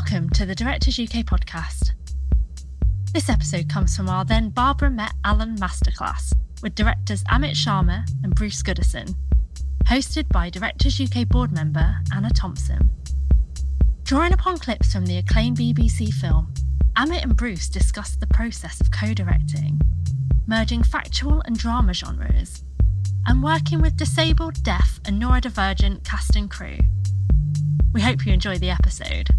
Welcome to the Directors UK podcast. This episode comes from our then Barbara Met Alan Masterclass with directors Amit Sharma and Bruce Goodison, hosted by Directors UK board member Anna Thompson. Drawing upon clips from the acclaimed BBC film, Amit and Bruce discussed the process of co directing, merging factual and drama genres, and working with disabled, deaf, and neurodivergent cast and crew. We hope you enjoy the episode.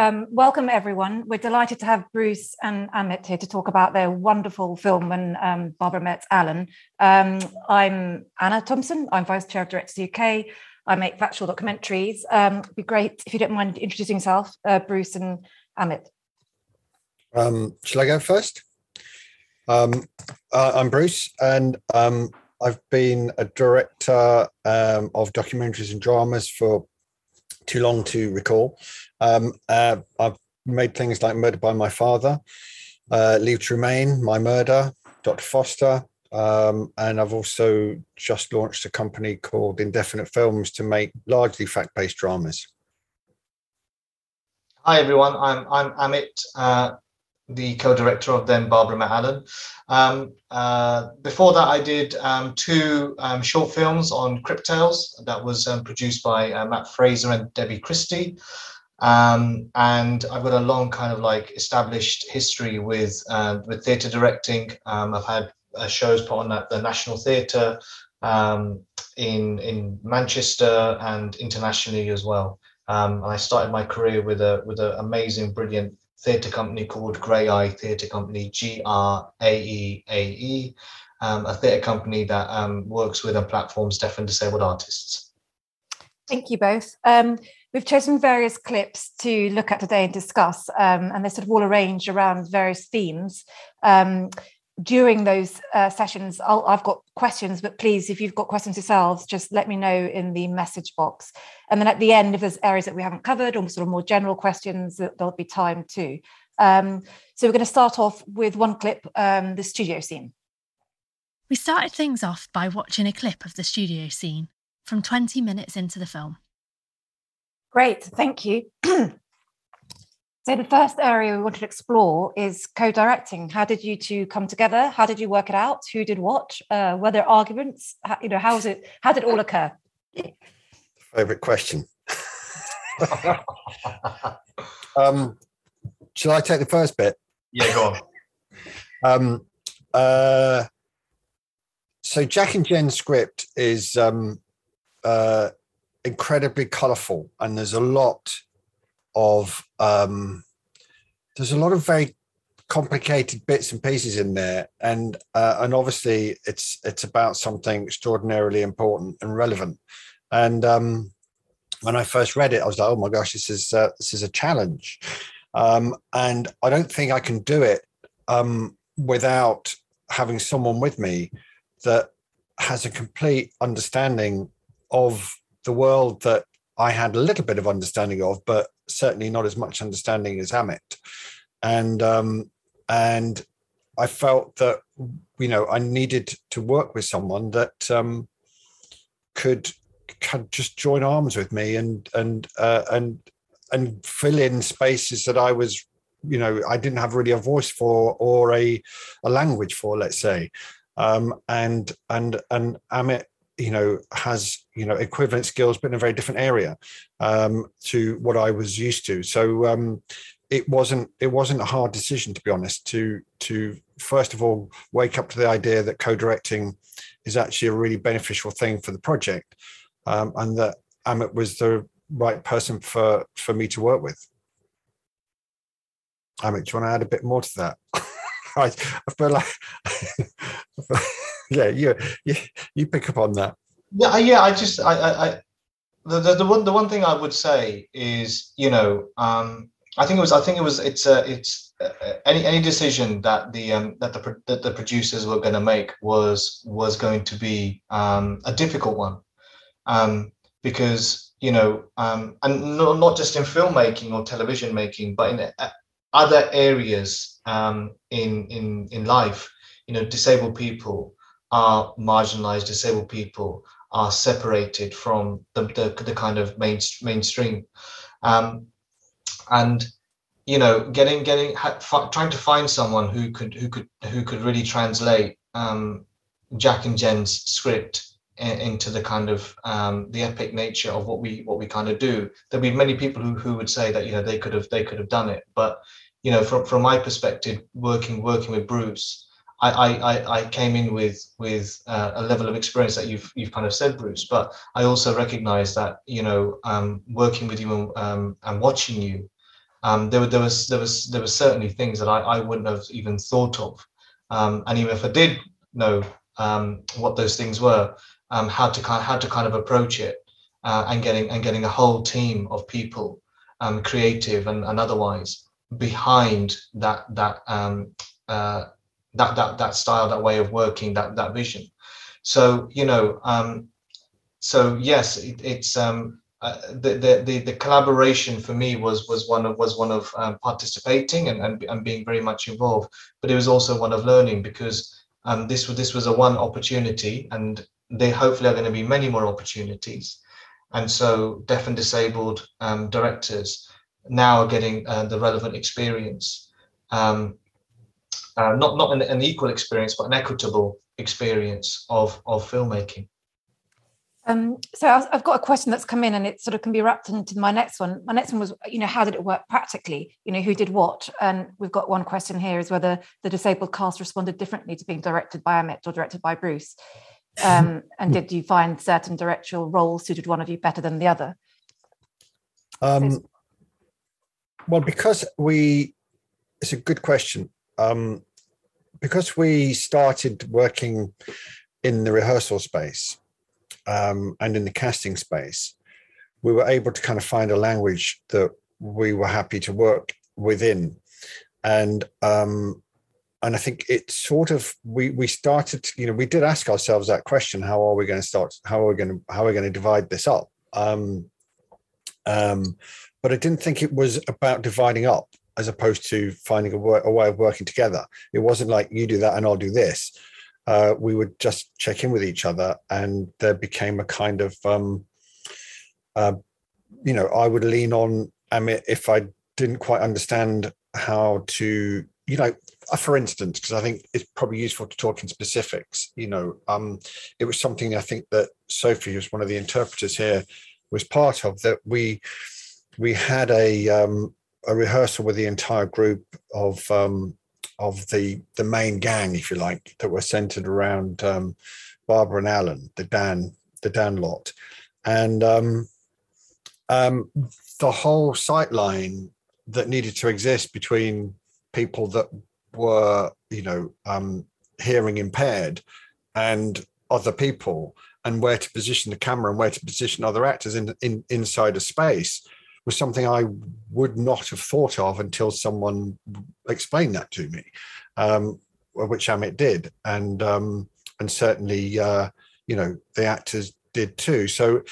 Um, welcome, everyone. We're delighted to have Bruce and Amit here to talk about their wonderful film and um, Barbara Met's Alan. Um, I'm Anna Thompson. I'm Vice Chair of Directors UK. I make factual documentaries. Um, it'd be great if you don't mind introducing yourself, uh, Bruce and Amit. Um, shall I go first? Uh, I'm Bruce, and I've been a director of documentaries and dramas for too long to recall. Um, uh, I've made things like Murder by My Father, uh, Leave to Remain, My Murder, Dr. Foster, um, and I've also just launched a company called Indefinite Films to make largely fact-based dramas. Hi everyone, I'm I'm Amit, uh, the co-director of then Barbara Alan. Um, uh, before that, I did um, two um, short films on Crip Tales that was um, produced by uh, Mat Fraser and Debbie Christie. Um, and I've got a long kind of like established history with uh, with theatre directing. Um, I've had uh, shows put on at the National Theatre um, in in Manchester and internationally as well. Um, and I started my career with a with an amazing, brilliant theatre company called Graeae Theatre Company, G R A E A E, um, a theatre company that um, works with and platforms deaf and disabled artists. Thank you both. We've chosen various clips to look at today and discuss, um, and they're sort of all arranged around various themes. Um, during those uh, sessions, i have got questions, but please, if you've got questions yourselves, just let me know in the message box. And then at the end, if there's areas that we haven't covered or sort of more general questions, there'll be time too. Um, so we're going to start off with one clip, um, the studio scene. We started things off by watching a clip of the studio scene from 20 minutes into the film. Great, thank you. so the first area we wanted to explore is co-directing. How did you two come together? How did you work it out? Who did what? Uh, were there arguments? How, you know, how was it? How did it all occur? Favorite question. um, shall I take the first bit? Yeah, go on. Um, uh, so Jack and Jen's script is um, uh, incredibly colorful and there's a lot of um there's a lot of very complicated bits and pieces in there and uh, and obviously it's it's about something extraordinarily important and relevant. And um when i first read it i was like oh my gosh this is uh, this is a challenge. Um and i don't think i can do it um without having someone with me that has a complete understanding of the world that I had a little bit of understanding of, but certainly not as much understanding as Amit. And um, and I felt that you know I needed to work with someone that um, could could just join arms with me and and uh, and and fill in spaces that I was you know I didn't have really a voice for or a a language for, let's say. Um, and and and Amit you know has you know equivalent skills but in a very different area um, to what i was used to. So um, it wasn't it wasn't a hard decision to be honest to to first of all wake up to the idea that co-directing is actually a really beneficial thing for the project um, and that amit was the right person for for me to work with. Amit do you want to add a bit more to that? I, I feel like yeah, you, you you pick up on that. Yeah, yeah. I just I I, the, the, the one the one thing I would say is you know um, I think it was I think it was it's uh, it's uh, any any decision that the um, that the that the producers were going to make was was going to be um, a difficult one um, because you know um, and not, not just in filmmaking or television making but in uh, other areas um, in in in life you know disabled people are marginalized disabled people are separated from the, the, the kind of main, mainstream. Um, and you know getting getting trying to find someone who could who could who could really translate um, jack and jen's script into the kind of um, the epic nature of what we what we kind of do. There'd be many people who, who would say that you know they could have they could have done it. But you know from from my perspective working working with bruce I, I, I came in with with uh, a level of experience that you've you've kind of said, Bruce. But I also recognise that you know um, working with you and, um, and watching you, um, there, there was there was there were certainly things that I, I wouldn't have even thought of, um, and even if I did know um, what those things were, um, how to kind how to kind of approach it, uh, and getting and getting a whole team of people, creative and, and otherwise, behind that that uh, that that that style, that way of working, that that vision. So you know, um, so yes, it, it's um, uh, the, the, the the collaboration for me was was one of was one of um, participating and, and and being very much involved, but it was also one of learning because um, this was this was a one opportunity, and there hopefully are going to be many more opportunities, and so deaf and disabled um, directors now are getting uh, the relevant experience. Um, uh, not not an, an, equal experience, but an equitable experience of of filmmaking. Um, so I've got a question that's come in, and it sort of can be wrapped into my next one. My next one was, you know, how did it work practically? You know, who did what? And we've got one question here: is whether the disabled cast responded differently to being directed by Amit or directed by Bruce, um, and did you find certain directorial roles suited one of you better than the other? Um, well, because we, it's a good question um, because we started working in the rehearsal space um, and in the casting space, we were able to kind of find a language that we were happy to work within, and um, and I think it sort of we we started you know we did ask ourselves that question: How are we going to start? How are we going to how are we going to divide this up? Um, um, but I didn't think it was about dividing up as opposed to finding a, a, way of working together. It wasn't like you do that and I'll do this. Uh, we would just check in with each other, and there became a kind of, um, uh, you know, I would lean on Amit if I didn't quite understand how to, you know, uh, for instance, because I think it's probably useful to talk in specifics. You know, um, it was something I think that Sophie, who's one of the interpreters here, was part of. That we we had a um, a rehearsal with the entire group of um, of the the main gang, if you like, that were centered around um, Barbara and Alan, the DAN the DAN lot, and um, um, the whole sight line that needed to exist between people that were, you know, um, hearing impaired and other people, and where to position the camera and where to position other actors in, in inside a space was something I would not have thought of until someone explained that to me, um, which Amit did, and um, and certainly uh, you know the actors did too. So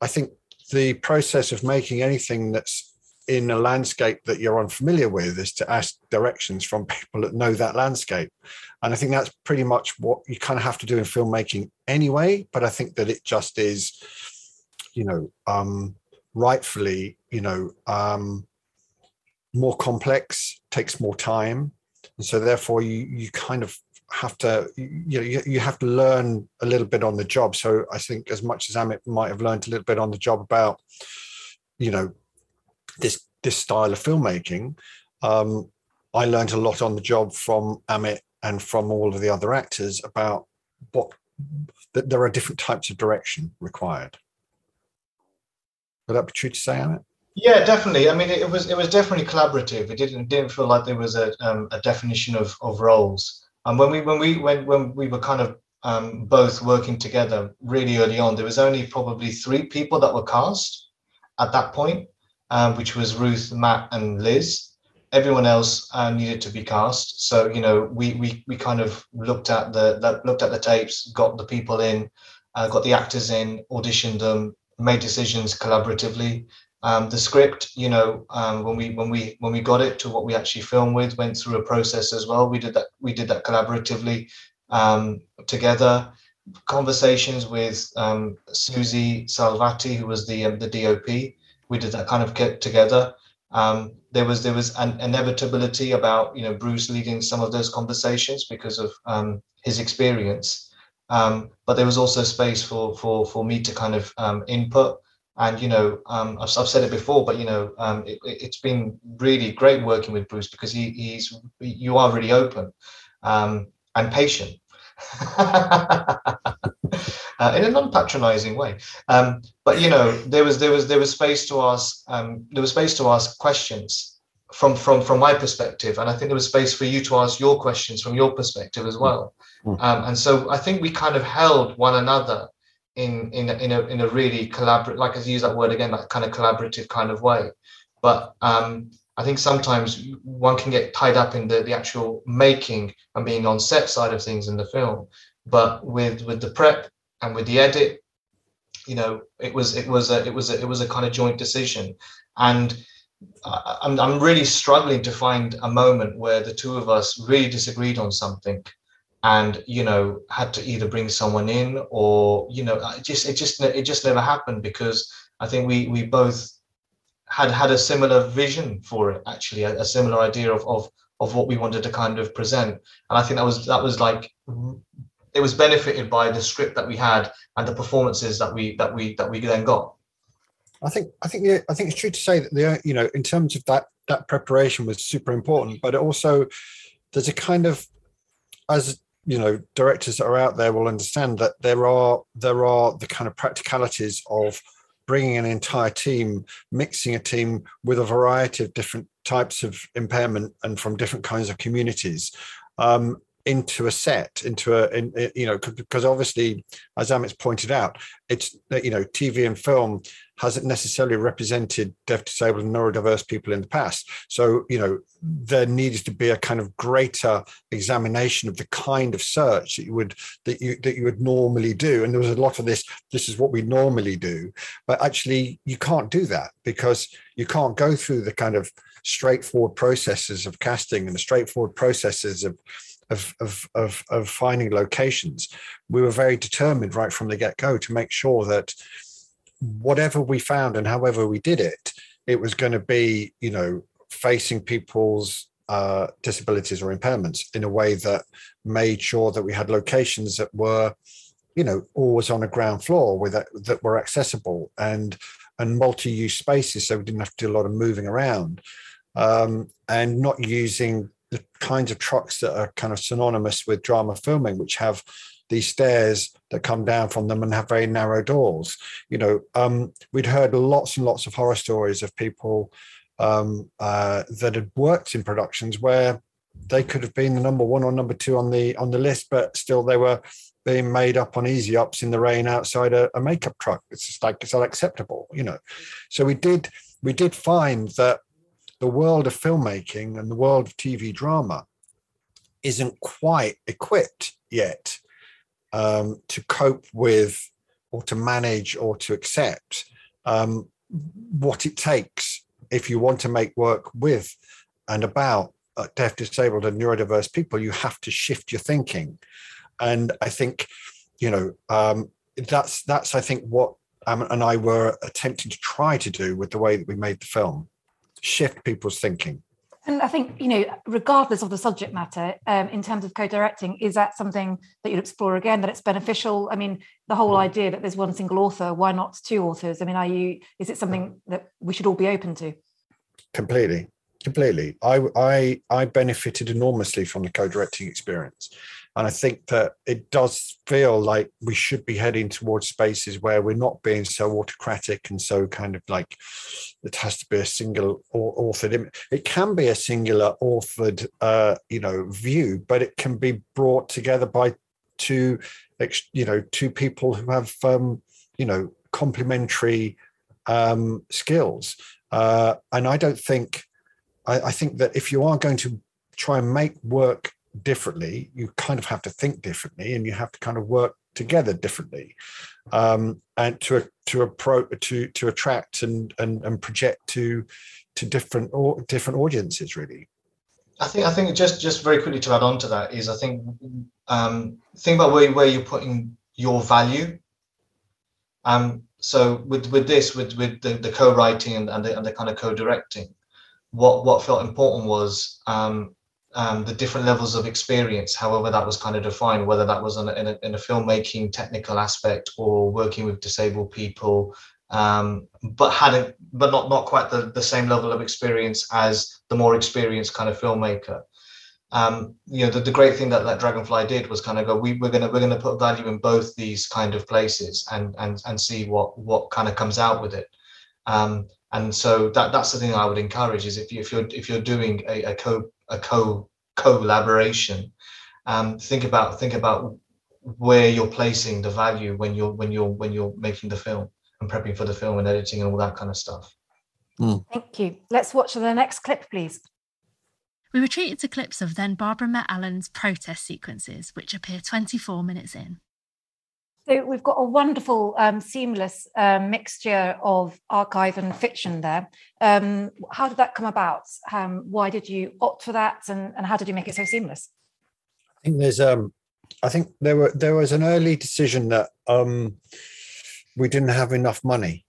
I think the process of making anything that's in a landscape that you're unfamiliar with is to ask directions from people that know that landscape. And I think that's pretty much what you kind of have to do in filmmaking anyway. But I think that it just is, you know, um, rightfully, you know, um, more complex, takes more time, and so therefore you you kind of have to you know you, have to learn a little bit on the job. So I think as much as Amit might have learned a little bit on the job about, you know, this this style of filmmaking, um, I learned a lot on the job from Amit and from all of the other actors about what that there are different types of direction required. Would that be true to say, Amit? Yeah, definitely. I mean, it, was it was definitely collaborative. It didn't didn't feel like there was a um, a definition of of roles. And when we when we when when we were kind of um, both working together really early on, there was only probably three people that were cast at that point, um, which was Ruth, Matt, and Liz. Everyone else uh, needed to be cast. So you know, we we we kind of looked at the, looked at the tapes, got the people in, uh, got the actors in, auditioned them, made decisions collaboratively. Um, the script, you know, um, when we when we when we got it to what we actually filmed with, went through a process as well. We did that we did that collaboratively um, together. Conversations with um, Susie Salvati, who was the um, the DOP. We did that kind of get together. Um, there was there was an inevitability about you know Bruce leading some of those conversations because of his experience, um, but there was also space for for for me to kind of um, input. And you know, um, I've, I've said it before, but you know, um, it, has been really great working with Bruce because he, he's you are really open and patient. uh, in a non-patronizing way. Um, but you know, there was there was there was space to ask um, there was space to ask questions from from from my perspective, and I think there was space for you to ask your questions from your perspective as well. Mm. Um, and so I think we kind of held one another in in in a in a really collaborative, like I use that word again, that kind of collaborative kind of way. But um, I think sometimes one can get tied up in the, the actual making and being on set side of things in the film. But with with the prep and with the edit, you know, it was it was a it was a, it was a kind of joint decision, and I'm I'm really struggling to find a moment where the two of us really disagreed on something, and you know had to either bring someone in or you know it just it just it just never happened because I think we we both had had a similar vision for it actually a, a similar idea of of of what we wanted to kind of present and i think that was that was like it was benefited by the script that we had and the performances that we that we that we then got. I think I think I think it's true to say that the you know in terms of that that preparation was super important, but it also there's a kind of as you know directors that are out there will understand that there are there are the kind of practicalities of bringing an entire team mixing a team with a variety of different types of impairment and from different kinds of communities um, into a set into a in, you know because obviously as amit's pointed out it's you know tv and film hasn't necessarily represented deaf disabled and neurodiverse people in the past. So you know there needs to be a kind of greater examination of the kind of search that you would that you that you would normally do. And there was a lot of this this is what we normally do. But actually you can't do that because you can't go through the kind of straightforward processes of casting and the straightforward processes of of, of, of, of finding locations, we were very determined right from the get go to make sure that whatever we found and however we did it, it was going to be, you know, facing people's uh, disabilities or impairments in a way that made sure that we had locations that were, you know, always on a ground floor with that, that were accessible and and multi-use spaces, so we didn't have to do a lot of moving around, um, and not using the kinds of trucks that are kind of synonymous with drama filming, which have these stairs that come down from them and have very narrow doors. You know, um, we'd heard lots and lots of horror stories of people um, uh, that had worked in productions where they could have been the number one or number two on the on the list, but still they were being made up on easy ups in the rain outside a, a makeup truck. It's just like it's unacceptable, you know. So we did we did find that the world of filmmaking and the world of TV drama isn't quite equipped yet um, to cope with or to manage or to accept um, what it takes if you want to make work with and about uh, deaf, disabled, and neurodiverse people. You have to shift your thinking, and I think you know um, that's that's I think what and I were attempting to try to do with the way that we made the film shift people's thinking. And I think, you know, regardless of the subject matter, um, in terms of co-directing, is that something that you'd explore again, that it's beneficial? I mean, the whole idea that there's one single author, why not two authors? I mean, are you, is it something that we should all be open to? Completely. Completely. I, I, I benefited enormously from the co-directing experience. And I think that it does feel like we should be heading towards spaces where we're not being so autocratic and so kind of like it has to be a single authored. It can be a singular authored, uh, you know, view, but it can be brought together by two, you know, two people who have, um, you know, complementary um, skills. Uh, and I don't think, I, I think that if you are going to try and make work differently, you kind of have to think differently, and you have to kind of work together differently, um, and to to approach to to attract and and and project to to different or different audiences really. I think I think just just very quickly to add on to that is I think um, think about where, where you're putting your value. Um, so with with this, with with the, the co-writing and, and, the, and the kind of co-directing, what what felt important was um, um, the different levels of experience, however that was kind of defined, whether that was in a, in a, in a filmmaking technical aspect or working with disabled people, um, but hadn't, but not not quite the, the same level of experience as the more experienced kind of filmmaker. Um, you know, the, the great thing that, that Dragonfly did was kind of go, we, we're gonna we're gonna put value in both these kind of places and and and see what what kind of comes out with it. Um, and so that that's the thing I would encourage is if you if you're if you're doing a, a co a co collaboration, um, think about think about where you're placing the value when you're when you're when you're making the film and prepping for the film and editing and all that kind of stuff. Mm. Thank you. Let's watch the next clip, please. We retreated to clips of then Barbara Met Alan's protest sequences, which appear 24 minutes in. So we've got a wonderful, um, seamless um, mixture of archive and fiction there. Um, how did that come about? Um, why did you opt for that, and, and how did you make it so seamless? I think there's, um, I think there were there was an early decision that um, we didn't have enough money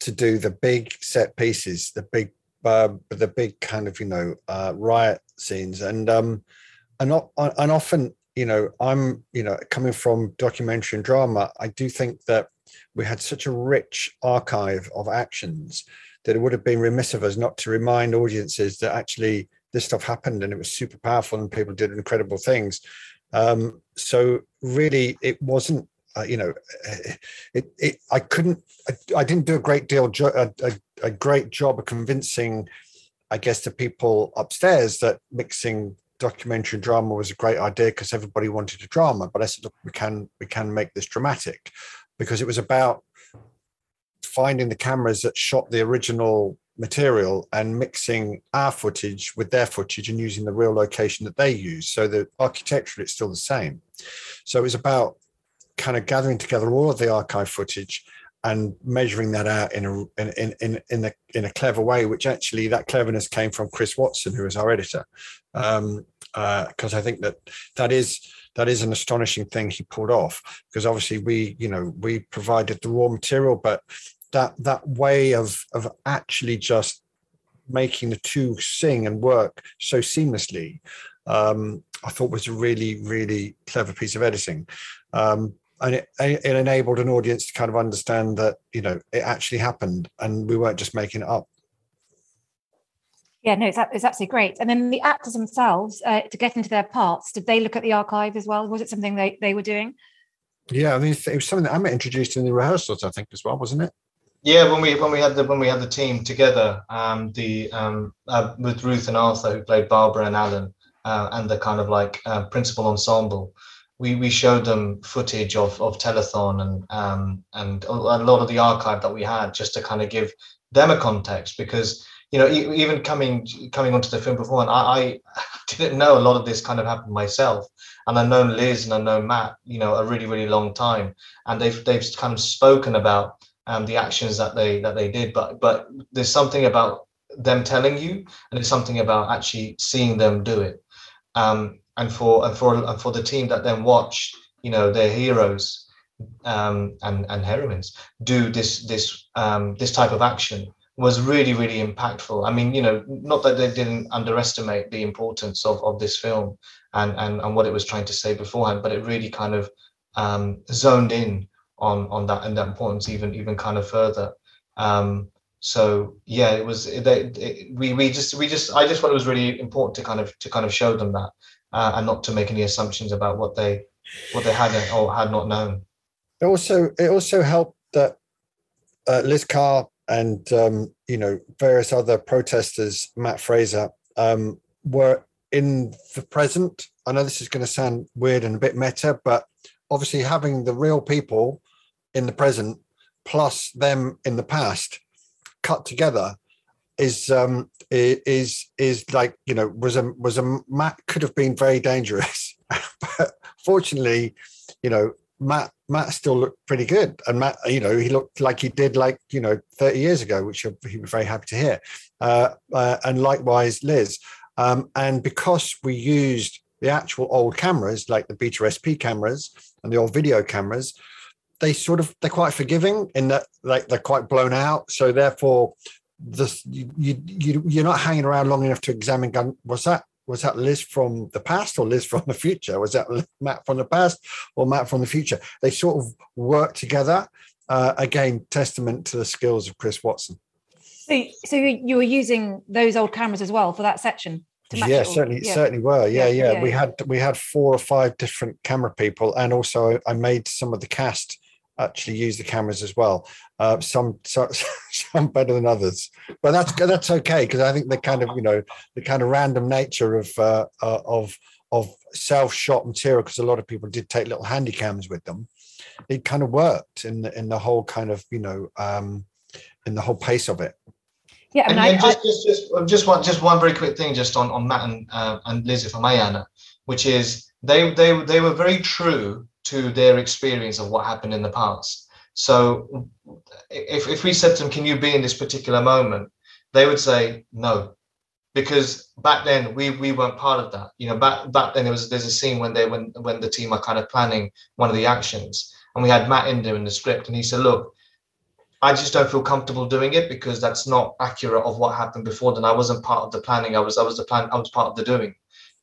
to do the big set pieces, the big, uh, the big kind of you know uh, riot scenes, and um, and and often you know, I'm, you know, coming from documentary and drama, I do think that we had such a rich archive of actions that it would have been remiss of us not to remind audiences that actually this stuff happened and it was super powerful and people did incredible things. Um, so really, it wasn't, uh, you know, it, it, I couldn't, I, I didn't do a great deal, a, a, a great job of convincing, I guess, the people upstairs that mixing documentary drama was a great idea because everybody wanted a drama. But I said, look, we can we can make this dramatic because it was about finding the cameras that shot the original material and mixing our footage with their footage and using the real location that they use. So the architecture it's still the same. So it was about kind of gathering together all of the archive footage and measuring that out in a in in in a in a clever way, which actually that cleverness came from Chris Watson, who was our editor, um, because uh, I think that that is that is an astonishing thing he pulled off. Because obviously we you know we provided the raw material, but that that way of of actually just making the two sing and work so seamlessly um, I thought was a really, really clever piece of editing. Um, and it, it, enabled an audience to kind of understand that you know it actually happened and we weren't just making it up yeah no it's, it's absolutely great. And then the actors themselves uh, to get into their parts did they look at the archive as well? Was it something they, they were doing? Yeah i mean it was something that i introduced in the rehearsals i think as well wasn't it? Yeah when we when we had the when we had the team together um the um uh, with ruth and arthur who played barbara and alan uh, and the kind of like uh, principal ensemble we we showed them footage of of telethon and um, and a lot of the archive that we had just to kind of give them a context because you know even coming coming onto the film before and I, I didn't know a lot of this kind of happened myself. And I've known Liz and I've known Matt you know a really really long time. And they've they've kind of spoken about um, the actions that they that they did. But but there's something about them telling you and there's something about actually seeing them do it. Um, and for and for and for the team that then watch you know their heroes um, and and heroines do this this um, this type of action was really really impactful i mean you know not that they didn't underestimate the importance of, of this film and, and and what it was trying to say beforehand but it really kind of um, zoned in on on that and that importance even even kind of further um, so yeah it was they, it, we we just we just i just thought it was really important to kind of to kind of show them that uh, and not to make any assumptions about what they what they had or had not known. It also it also helped that uh, Liz Carr and um, you know various other protesters, Mat Fraser, um, were in the present. I know this is going to sound weird and a bit meta, but obviously having the real people in the present plus them in the past cut together is um is is like you know was a was a Matt could have been very dangerous, but fortunately, you know Matt Matt still looked pretty good, and Matt you know he looked like he did like you know thirty years ago, which he was very happy to hear, uh, uh, and likewise Liz, um, and because we used the actual old cameras, like the Beta SP cameras and the old video cameras, they sort of they're quite forgiving in that like they're quite blown out. So therefore, this you you you're not hanging around long enough to examine. Gun What's that was that Liz from the past or Liz from the future? Was that Matt from the past or Matt from the future? They sort of work together. Uh, again, testament to the skills of Chris Watson. So, so you were using those old cameras as well for that section? yeah, certainly, yeah. certainly were. Yeah, yeah, yeah, yeah. We had we had four or five different camera people, and also I made some of the cast actually use the cameras as well. Uh, some, some some better than others, but that's that's okay because I think the kind of you know the kind of random nature of uh, uh, of of self shot material because a lot of people did take little handy cams with them. It kind of worked in the, in the whole kind of you know um, in the whole pace of it. Yeah, and, and, just, just, just, just one, just one very quick thing, just on, on Matt and uh, and Liz, if I may, Anna, which is they they they were very true to their experience of what happened in the past. So if, if we said to them, can you be in this particular moment? They would say no, because back then we we weren't part of that. You know, back back then there was there's a scene when they when when the team are kind of planning one of the actions, and we had Matt in in the script, and he said, look. I just don't feel comfortable doing it because that's not accurate of what happened before. Then I wasn't part of the planning. I was I was the plan. I was part of the doing,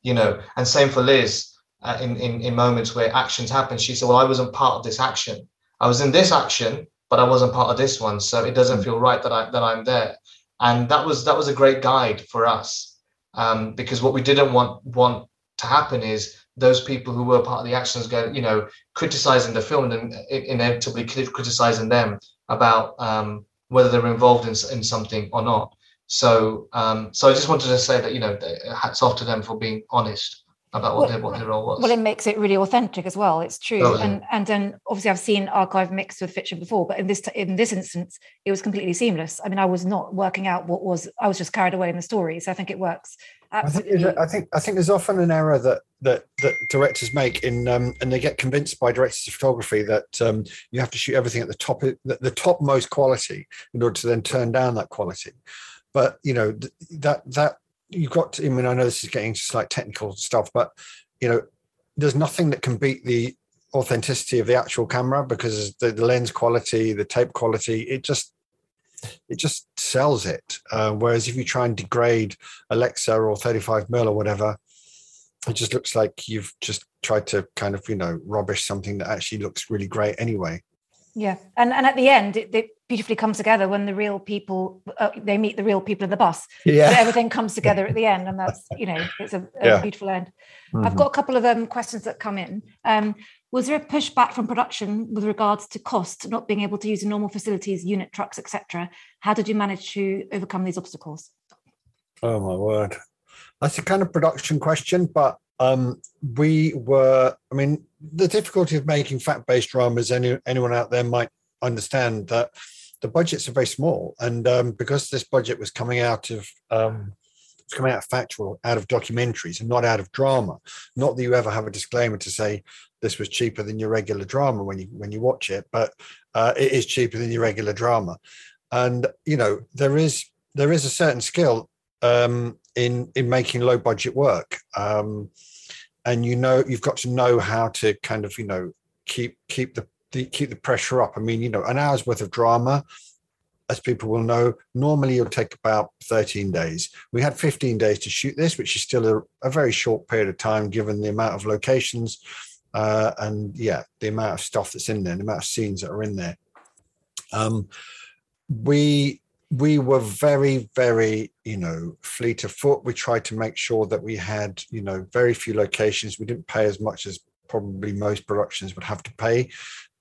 you know. And same for Liz uh, in, in, in moments where actions happen. She said, Well, I wasn't part of this action. I was in this action, but I wasn't part of this one. So it doesn't hmm. feel right that I that I'm there. And that was that was a great guide for us. Um, because what we didn't want want to happen is those people who were part of the actions go, you know, criticizing the film and inevitably criticizing them about um, whether they're involved in, in something or not. So, um, so I just wanted to say that you know, hats off to them for being honest about what, well, their, what their role was. Well, it makes it really authentic as well. It's true, oh, and and then obviously I've seen archive mixed with fiction before, but in this in this instance, it was completely seamless. I mean, I was not working out what was. I was just carried away in the story, so I think it works. Absolutely. I think, I think I think there's often an error that that that directors make in um, and they get convinced by directors of photography that um, you have to shoot everything at the top the, the topmost quality in order to then turn down that quality. But you know that that you've got to, I mean, I know this is getting just like technical stuff, but you know, there's nothing that can beat the authenticity of the actual camera because the, the lens quality, the tape quality, it just it just sells it. Uh, whereas if you try and degrade Alexa or 35 mil or whatever, it just looks like you've just tried to kind of you know rubbish something that actually looks really great anyway. Yeah, and and at the end, it, it beautifully come together when the real people uh, they meet the real people in the bus. Yeah, so everything comes together at the end, and that's you know it's a, a yeah. beautiful end. Mm-hmm. I've got a couple of um, questions that come in. Um, was there a pushback from production with regards to cost, not being able to use normal facilities, unit trucks, etc.? How did you manage to overcome these obstacles? Oh my word, that's a kind of production question, but um, we were. I mean, the difficulty of making fact-based dramas. Any anyone out there might understand that the budgets are very small, and um, because this budget was coming out of um, coming out of factual, out of documentaries, and not out of drama. Not that you ever have a disclaimer to say this was cheaper than your regular drama when you when you watch it, but uh, it is cheaper than your regular drama. And you know there is there is a certain skill um, in in making low budget work. Um, and you know you've got to know how to kind of you know keep keep the, the keep the pressure up. I mean, you know, an hour's worth of drama, as people will know, normally it'll take about 13 days. We had 15 days to shoot this, which is still a, a very short period of time given the amount of locations uh, and yeah, the amount of stuff that's in there, the amount of scenes that are in there. Um, we we were very, very, you know, fleet of foot. We tried to make sure that we had, you know, very few locations. We didn't pay as much as probably most productions would have to pay.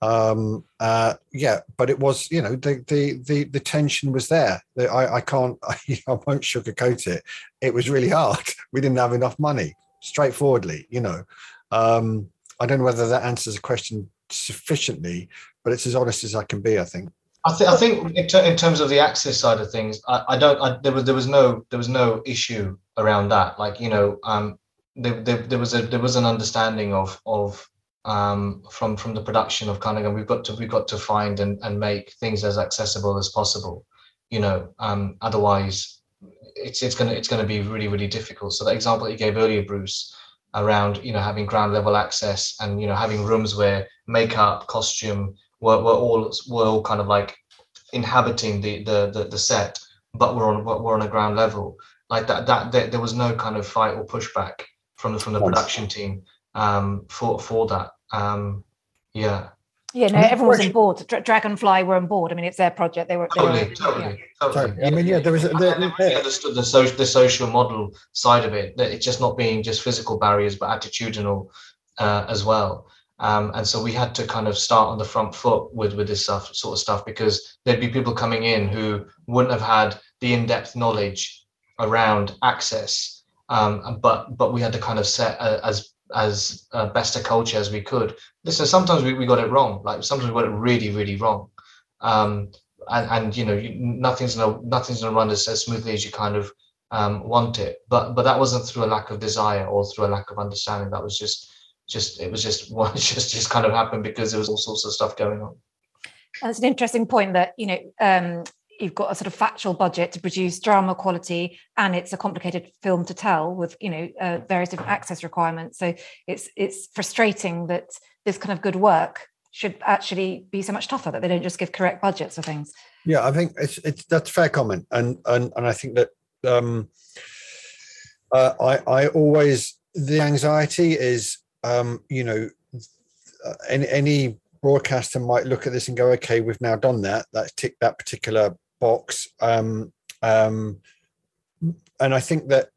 Um, uh, yeah, but it was, you know, the the the, the tension was there. I, I can't, I, I won't sugarcoat it. It was really hard. We didn't have enough money, straightforwardly, you know. Um, I don't know whether that answers the question sufficiently, but it's as honest as I can be, I think. I, th- I think in, ter- in, terms of the access side of things, I, I don't. I, there was there was no there was no issue around that. Like you know, um, there, there, there was a there was an understanding of of um, from from the production of of we've got to we've got to find and, and make things as accessible as possible. You know, um, otherwise it's it's gonna it's gonna be really really difficult. So the example that you gave earlier, Bruce, around you know having ground level access and you know having rooms where makeup costume were, were all were all kind of like inhabiting the the the, the set but we're on we're on a ground level like that, that that there was no kind of fight or pushback from the from the production team um for for that um yeah yeah, no, everyone was on board. Dra- Dragonfly were on board. I mean, it's their project. They were they totally, were, totally, yeah. totally. Totally. I mean, yeah, there was a, I there, never really understood the social the social model side of it. That it's just not being just physical barriers, but attitudinal uh, as well. Um, and so we had to kind of start on the front foot with with this stuff, sort of stuff, because there'd be people coming in who wouldn't have had the in depth knowledge around access. Um, but but we had to kind of set uh, as as uh, best a culture as we could. Listen, sometimes we, we got it wrong. Like sometimes we got it really, really wrong. Um, and, and you know, you, nothing's gonna nothing's gonna run as, as smoothly as you kind of um, want it. But but that wasn't through a lack of desire or through a lack of understanding. That was just just it was just one just just kind of happened because there was all sorts of stuff going on. That's an interesting point that you know um, you've got a sort of factual budget to produce drama quality and it's a complicated film to tell with you know uh, various different access requirements. So it's it's frustrating that this kind of good work should actually be so much tougher that they don't just give correct budgets for things. Yeah i think it's it's that's fair comment. And and and i think that um uh, i i always the anxiety is um you know uh, any any broadcaster might look at this and go okay we've now done that. That's ticked that particular box um, um, and i think that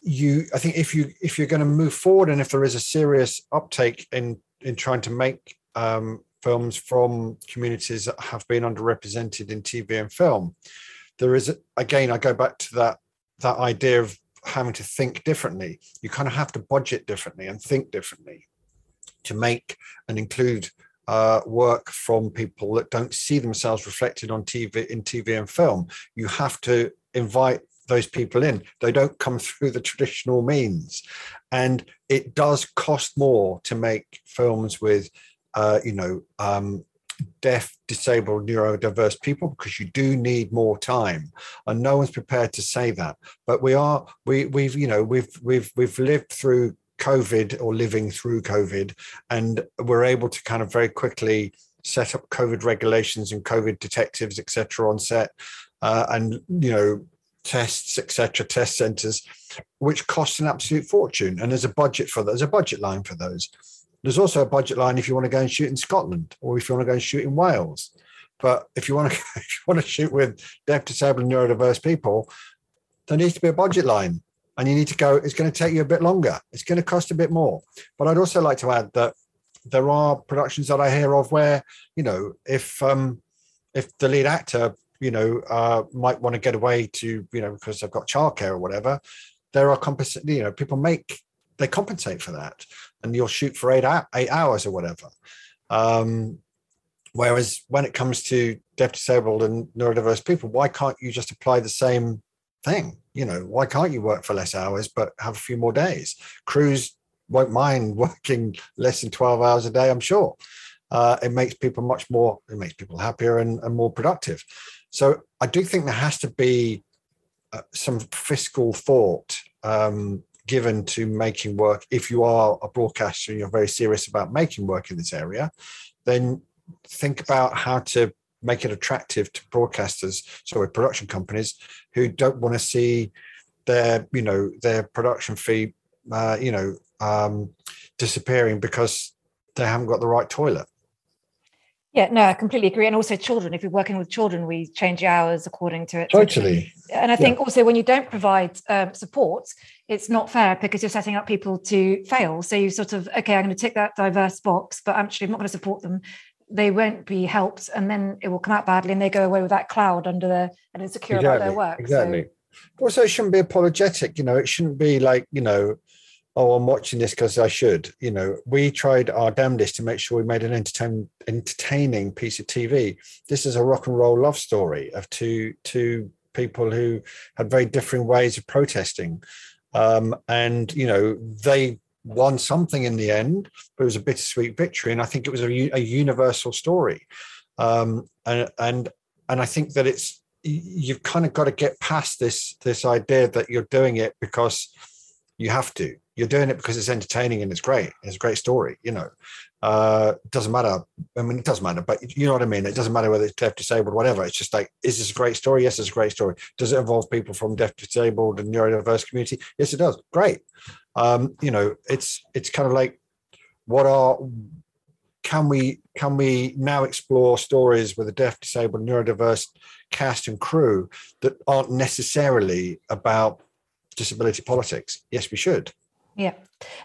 you i think if you if you're going to move forward and if there is a serious uptake in in trying to make um, films from communities that have been underrepresented in tv and film there is again i go back to that that idea of having to think differently. You kind of have to budget differently and think differently to make and include uh, work from people that don't see themselves reflected on TV in TV and film. You have to invite those people in. They don't come through the traditional means, and it does cost more to make films with, uh, you know, um, deaf, disabled, neurodiverse people because you do need more time, and no one's prepared to say that. But we are, we we've you know we've we've we've lived through COVID or living through COVID, and we're able to kind of very quickly set up COVID regulations and COVID detectives, etc., on set, uh, and you know tests, etc., test centers, which cost an absolute fortune. And there's a budget for that. There's a budget line for those. There's also a budget line if you want to go and shoot in Scotland or if you want to go and shoot in Wales. But if you want to, if you want to shoot with deaf, disabled, neurodiverse people, there needs to be a budget line and you need to go, it's going to take you a bit longer. It's going to cost a bit more. But I'd also like to add that there are productions that I hear of where, you know, if um if the lead actor, you know, uh might want to get away to, you know, because they've got childcare or whatever, there are compensate, you know, people make they compensate for that. And you'll shoot for eight eight hours or whatever. Um Whereas when it comes to deaf, disabled, and neurodiverse people, why can't you just apply the same thing? you know, why can't you work for less hours but have a few more days? Crews won't mind working less than 12 hours a day, I'm sure. Uh, it makes people much more, it makes people happier and, and more productive. So I do think there has to be uh, some fiscal thought um, given to making work. If you are a broadcaster and you're very serious about making work in this area, then think about how to make it attractive to broadcasters, sorry, production companies who don't want to see their, you know, their production fee, uh, you know, um, disappearing because they haven't got the right toilet. Yeah, no, I completely agree. And also children, if you're working with children, we change hours according to it. Totally. And I think yeah. also when you don't provide um, support, it's not fair because you're setting up people to fail. So you sort of, okay, I'm going to tick that diverse box, but actually I'm not going to support them they won't be helped and then it will come out badly and they go away with that cloud under their and insecure exactly, about their work exactly. So. also it shouldn't be apologetic you know it shouldn't be like you know oh i'm watching this because i should you know. We tried our damnedest to make sure we made an entertain, entertaining piece of tv this is a rock and roll love story of two two people who had very differing ways of protesting. Um, and you know they won something in the end, but it was a bittersweet victory. And I think it was a, a universal story. Um, and, and, and I think that it's, you've kind of got to get past this, this idea that you're doing it because you have to. You're doing it because it's entertaining and it's great. It's a great story, you know. Uh, doesn't matter. I mean, it doesn't matter, but you know what I mean. It doesn't matter whether it's deaf, disabled, whatever. It's just like, is this a great story? Yes, it's a great story. Does it involve people from deaf, disabled, and neurodiverse community? Yes, it does. Great. Um, you know, it's it's kind of like, what are can we can we now explore stories with a deaf, disabled, neurodiverse cast and crew that aren't necessarily about disability politics? Yes, we should. Yeah.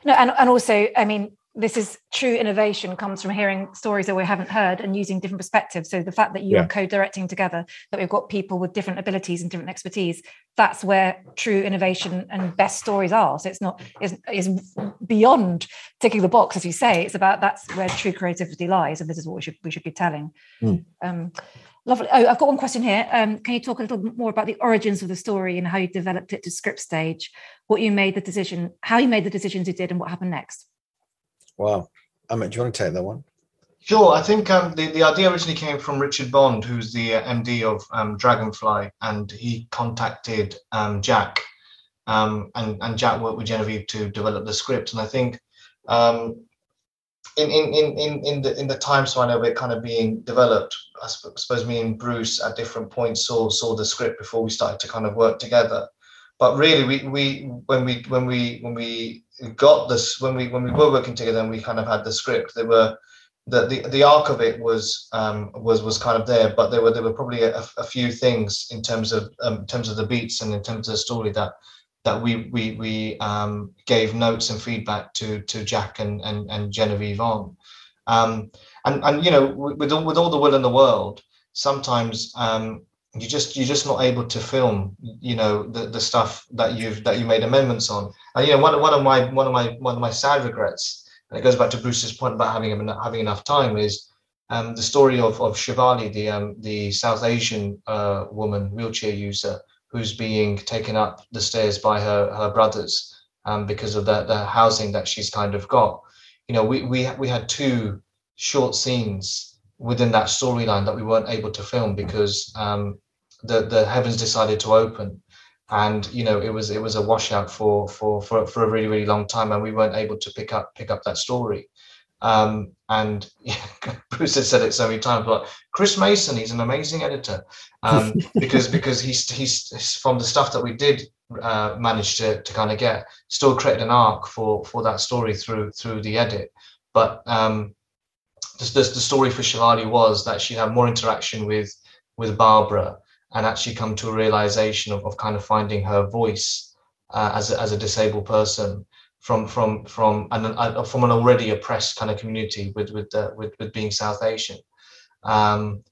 No, and, and also, I mean, this is true innovation comes from hearing stories that we haven't heard and using different perspectives. So the fact that you yeah. are co-directing together, that we've got people with different abilities and different expertise, that's where true innovation and best stories are. So it's not is is beyond ticking the box, as you say. It's about that's where true creativity lies, and this is what we should we should be telling. Mm. Um, lovely. Oh, I've got one question here. Um, can you talk a little bit more about the origins of the story and how you developed it to script stage? What you made the decision, how you made the decisions you did, and what happened next? Wow. Amit, do you want to take that one? Sure. I think um, the, the idea originally came from Richard Bond, who's the uh, MD of um, Dragonfly, and he contacted um, Jack, um, and, and Jack worked with Genevieve to develop the script. And I think um, in, in, in, in, the, in the time span of it kind of being developed, I suppose me and Bruce at different points saw, saw the script before we started to kind of work together. But really, we, we when we when we when we got this when we when we were working together and we kind of had the script there were the the, the arc of it was um was was kind of there but there were there were probably a, a few things in terms of um, in terms of the beats and in terms of the story that that we we we um gave notes and feedback to to Jack and and, and Genevieve on. Um and and you know with all, with all the will in the world sometimes um you just you're just not able to film you know the, the stuff that you've that you made amendments on. And you know one, one of my one of my one of my sad regrets and it goes back to bruce's point about having having enough time is um, the story of of shivali the um, the south asian uh, woman wheelchair user who's being taken up the stairs by her her brothers um, because of the, the housing that she's kind of got. You know we we we had two short scenes within that storyline that we weren't able to film because um, the the heavens decided to open. And you know it was it was a washout for for for, for a really really long time and we weren't able to pick up pick up that story. Um, and yeah, Bruce has said it so many times but Chris Mason he's an amazing editor um, because because he's he's from the stuff that we did uh, manage to to kind of get still created an arc for for that story through through the edit. But um the, the, the story for Shivali was that she had more interaction with with Barbara and actually come to a realization of, of kind of finding her voice uh, as, a, as a disabled person from from from an uh, from an already oppressed kind of community with with with, with being South Asian, um,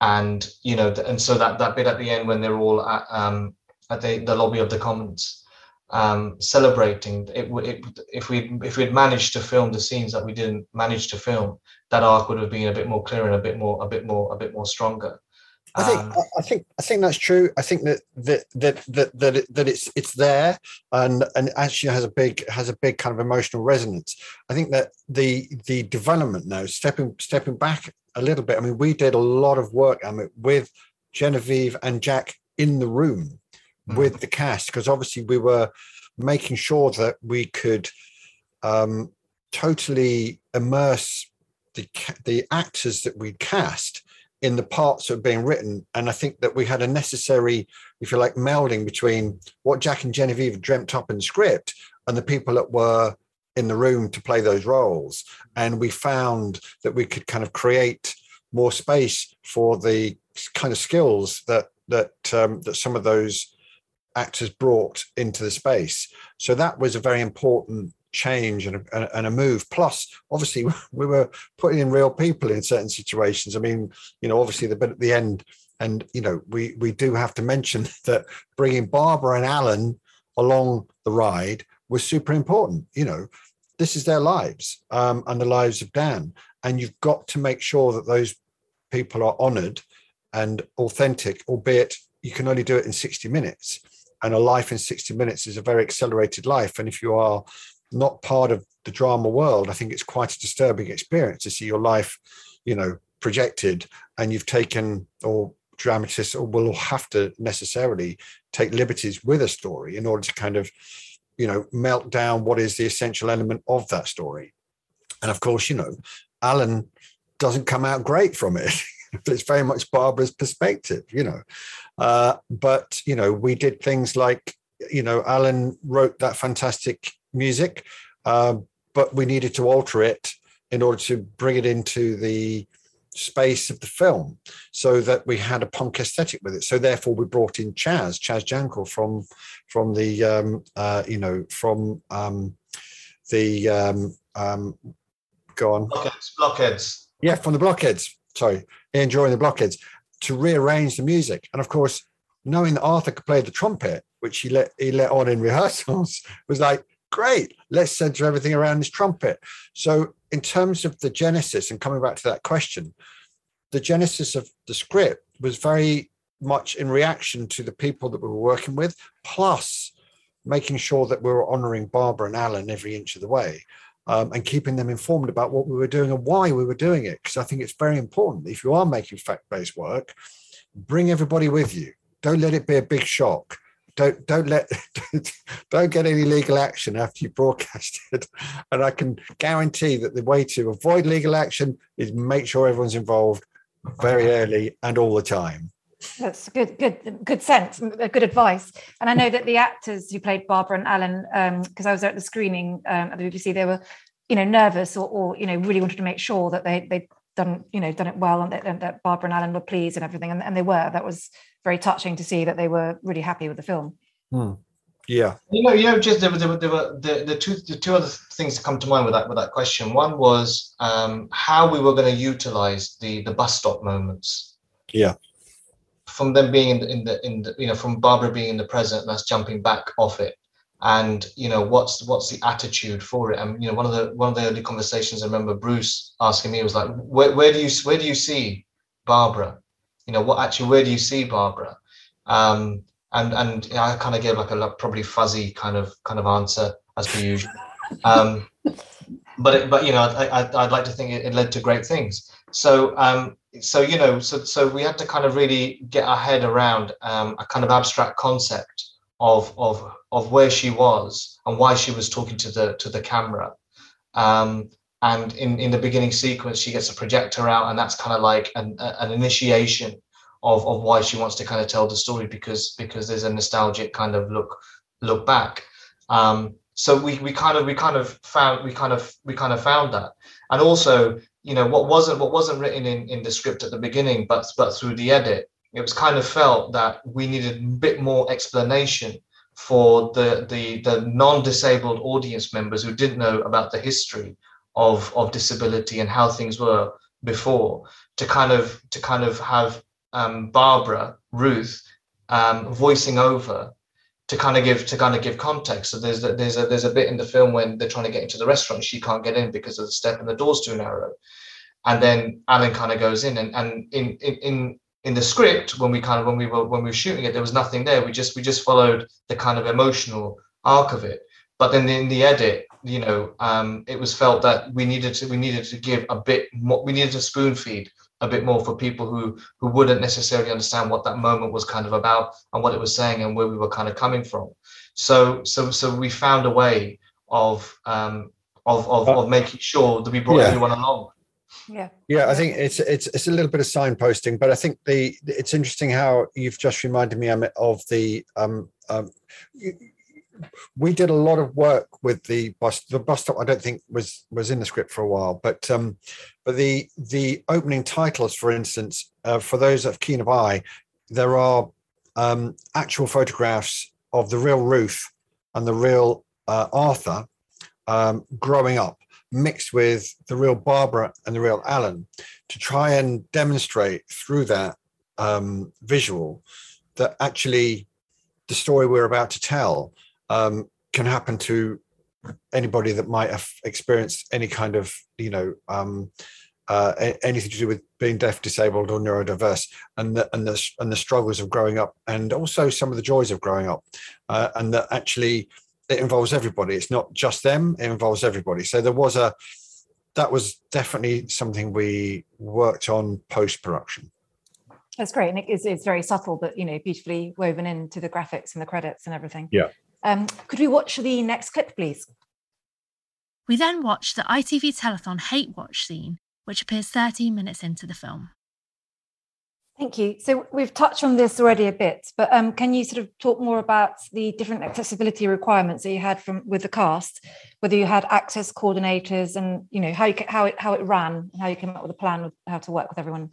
and you know and so that that bit at the end when they're all at um, at the, the lobby of the Commons um, celebrating it, it if we if we'd managed to film the scenes that we didn't manage to film that arc would have been a bit more clear and a bit more a bit more a bit more stronger I think um, I think I think that's true. I think that that that that that, it, that it's it's there and and actually has a big has a big kind of emotional resonance. I think that the the development now stepping stepping back a little bit. I mean, we did a lot of work I mean, with Genevieve and Jack in the room mm-hmm. with the cast because obviously we were making sure that we could um, totally immerse the the actors that we cast in the parts that were being written. And I think that we had a necessary, if you like, melding between what Jack and Genevieve dreamt up in script and the people that were in the room to play those roles. And we found that we could kind of create more space for the kind of skills that that um, that some of those actors brought into the space. So that was a very important change and a, and a, move. Plus, obviously, we were putting in real people in certain situations. I mean, you know, obviously the bit at the end, and you know, we we do have to mention that bringing Barbara and Alan along the ride was super important. You know, this is their lives um, and the lives of Dan, and you've got to make sure that those people are honoured and authentic, albeit you can only do it in 60 minutes and a life in 60 minutes is a very accelerated life and if you are not part of the drama world, I think it's quite a disturbing experience to see your life, you know, projected and you've taken or dramatists will have to necessarily take liberties with a story in order to kind of you know, melt down what is the essential element of that story. And of course, you know, Alan doesn't come out great from it. it's very much Barbara's perspective, you know. Uh, but you know, we did things like, you know, Alan wrote that fantastic music, uh, but we needed to alter it in order to bring it into the space of the film so that we had a punk aesthetic with it. So therefore we brought in chaz chaz jankel from from the um uh you know from um the um um go on. Blockheads, blockheads. yeah from the blockheads sorry enjoying the blockheads to rearrange the music. And of course knowing that arthur could play the trumpet which he let he let on in rehearsals was like great. Let's center everything around this trumpet. So in terms of the genesis and coming back to that question the genesis of the script was very much in reaction to the people that we were working with plus making sure that we were honoring barbara and alan every inch of the way um, and keeping them informed about what we were doing and why we were doing it. Because i think it's very important if you are making fact-based work bring everybody with you. Don't let it be a big shock don't don't let don't get any legal action after you broadcast it and i can guarantee that the way to avoid legal action is make sure everyone's involved very early and all the time. That's good good good sense good advice. And i know that the actors who played barbara and alan because um, i was at the screening um, at the bbc they were you know nervous or, or you know really wanted to make sure that they they done you know done it well and that, and that barbara and alan were pleased and everything and, and they were. That was very touching to see that they were really happy with the film. Hmm. Yeah. You know, you know, just there were, there were, there were the, the two the two other things that come to mind with that with that question. One was um, how we were going to utilize the the bus stop moments. Yeah. From them being in the, in the in the you know from Barbara being in the present and us jumping back off it, and you know what's what's the attitude for it. And you know one of the one of the early conversations I remember Bruce asking me was like, where where do you where do you see Barbara? You know what actually where do you see barbara? Um, and and i kind of gave like a probably fuzzy kind of kind of answer as per usual. Um, but it, but you know I, I, would like to think it, it, led to great things. So um, so you know so so we had to kind of really get our head around um, a kind of abstract concept of of of where she was and why she was talking to the to the camera. Um, and in, in the beginning sequence she gets a projector out and that's kind of like an, an initiation of, of why she wants to kind of tell the story because because there's a nostalgic kind of look look back. Um, so we, we kind of we kind of found we kind of we kind of found that. And also you know what wasn't what wasn't written in in the script at the beginning but but through the edit it was kind of felt that we needed a bit more explanation for the the the non-disabled audience members who didn't know about the history of of disability and how things were before to kind of to kind of have um, Barbara Ruth um, voicing over to kind of give to kind of give context. So there's a, there's a there's a bit in the film when they're trying to get into the restaurant, she can't get in because of the step and the door's too narrow, and then Alan kind of goes in and and in in in in the script when we kind of when we were when we were shooting it there was nothing there. We just we just followed the kind of emotional arc of it. But then in the edit you know, um, it was felt that we needed to we needed to give a bit more. We needed to spoon feed a bit more for people who who wouldn't necessarily understand what that moment was kind of about and what it was saying and where we were kind of coming from. So so so we found a way of um, of of, of making sure that we brought yeah. everyone along. Yeah. Yeah, I think it's it's it's a little bit of signposting, but I think the it's interesting how you've just reminded me of the um, um we did a lot of work with the bus. The bus stop, I don't think was was in the script for a while, but um, but the the opening titles, for instance, uh, for those of keen of eye, there are um, actual photographs of the real Ruth and the real uh, Arthur um, growing up, mixed with the real Barbara and the real Alan, to try and demonstrate through that um, visual that actually the story we're about to tell um, can happen to anybody that might have experienced any kind of you know um, uh, anything to do with being deaf, disabled, or neurodiverse, and the and the and the struggles of growing up, and also some of the joys of growing up, uh, and that actually it involves everybody. It's not just them; it involves everybody. So there was a that was definitely something we worked on post production. That's great, and it's, it's very subtle, but you know, beautifully woven into the graphics and the credits and everything. Yeah, Um, could we watch the next clip, please? We then watch the ITV Telethon Hate Watch scene, which appears 13 minutes into the film. Thank you. So we've touched on this already a bit, but um, can you sort of talk more about the different accessibility requirements that you had from with the cast, whether you had access coordinators and you know how you how it how it ran and how you came up with a plan with how to work with everyone?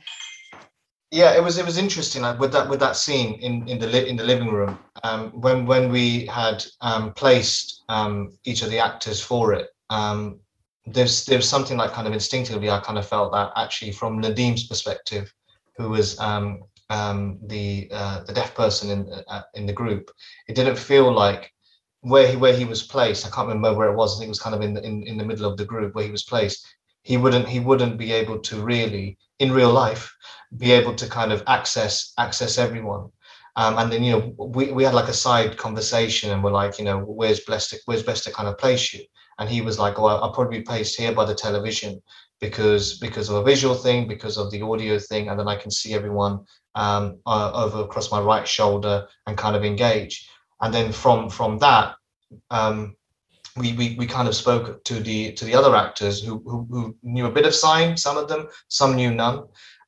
Yeah, it was it was interesting with that with that scene in in the li- in the living room um, when when we had um, placed um, each of the actors for it. Um, there's there's something like kind of instinctively I kind of felt that actually from Nadim's perspective who was um, um, the uh, the deaf person in uh, in the group, it didn't feel like where he where he was placed. I can't remember where it was. I think it was kind of in the, in, in the middle of the group where he was placed. He wouldn't he wouldn't be able to really in real life be able to kind of access access everyone. Um, and then you know we, we had like a side conversation and we're like you know where's best to, where's best to kind of place you and he was like oh I'll probably be placed here by the television because because of a visual thing, because of the audio thing, and then I can see everyone um, uh, over across my right shoulder and kind of engage. And then from from that, um, we, we we kind of spoke to the to the other actors who, who, who knew a bit of sign, some of them, some knew none,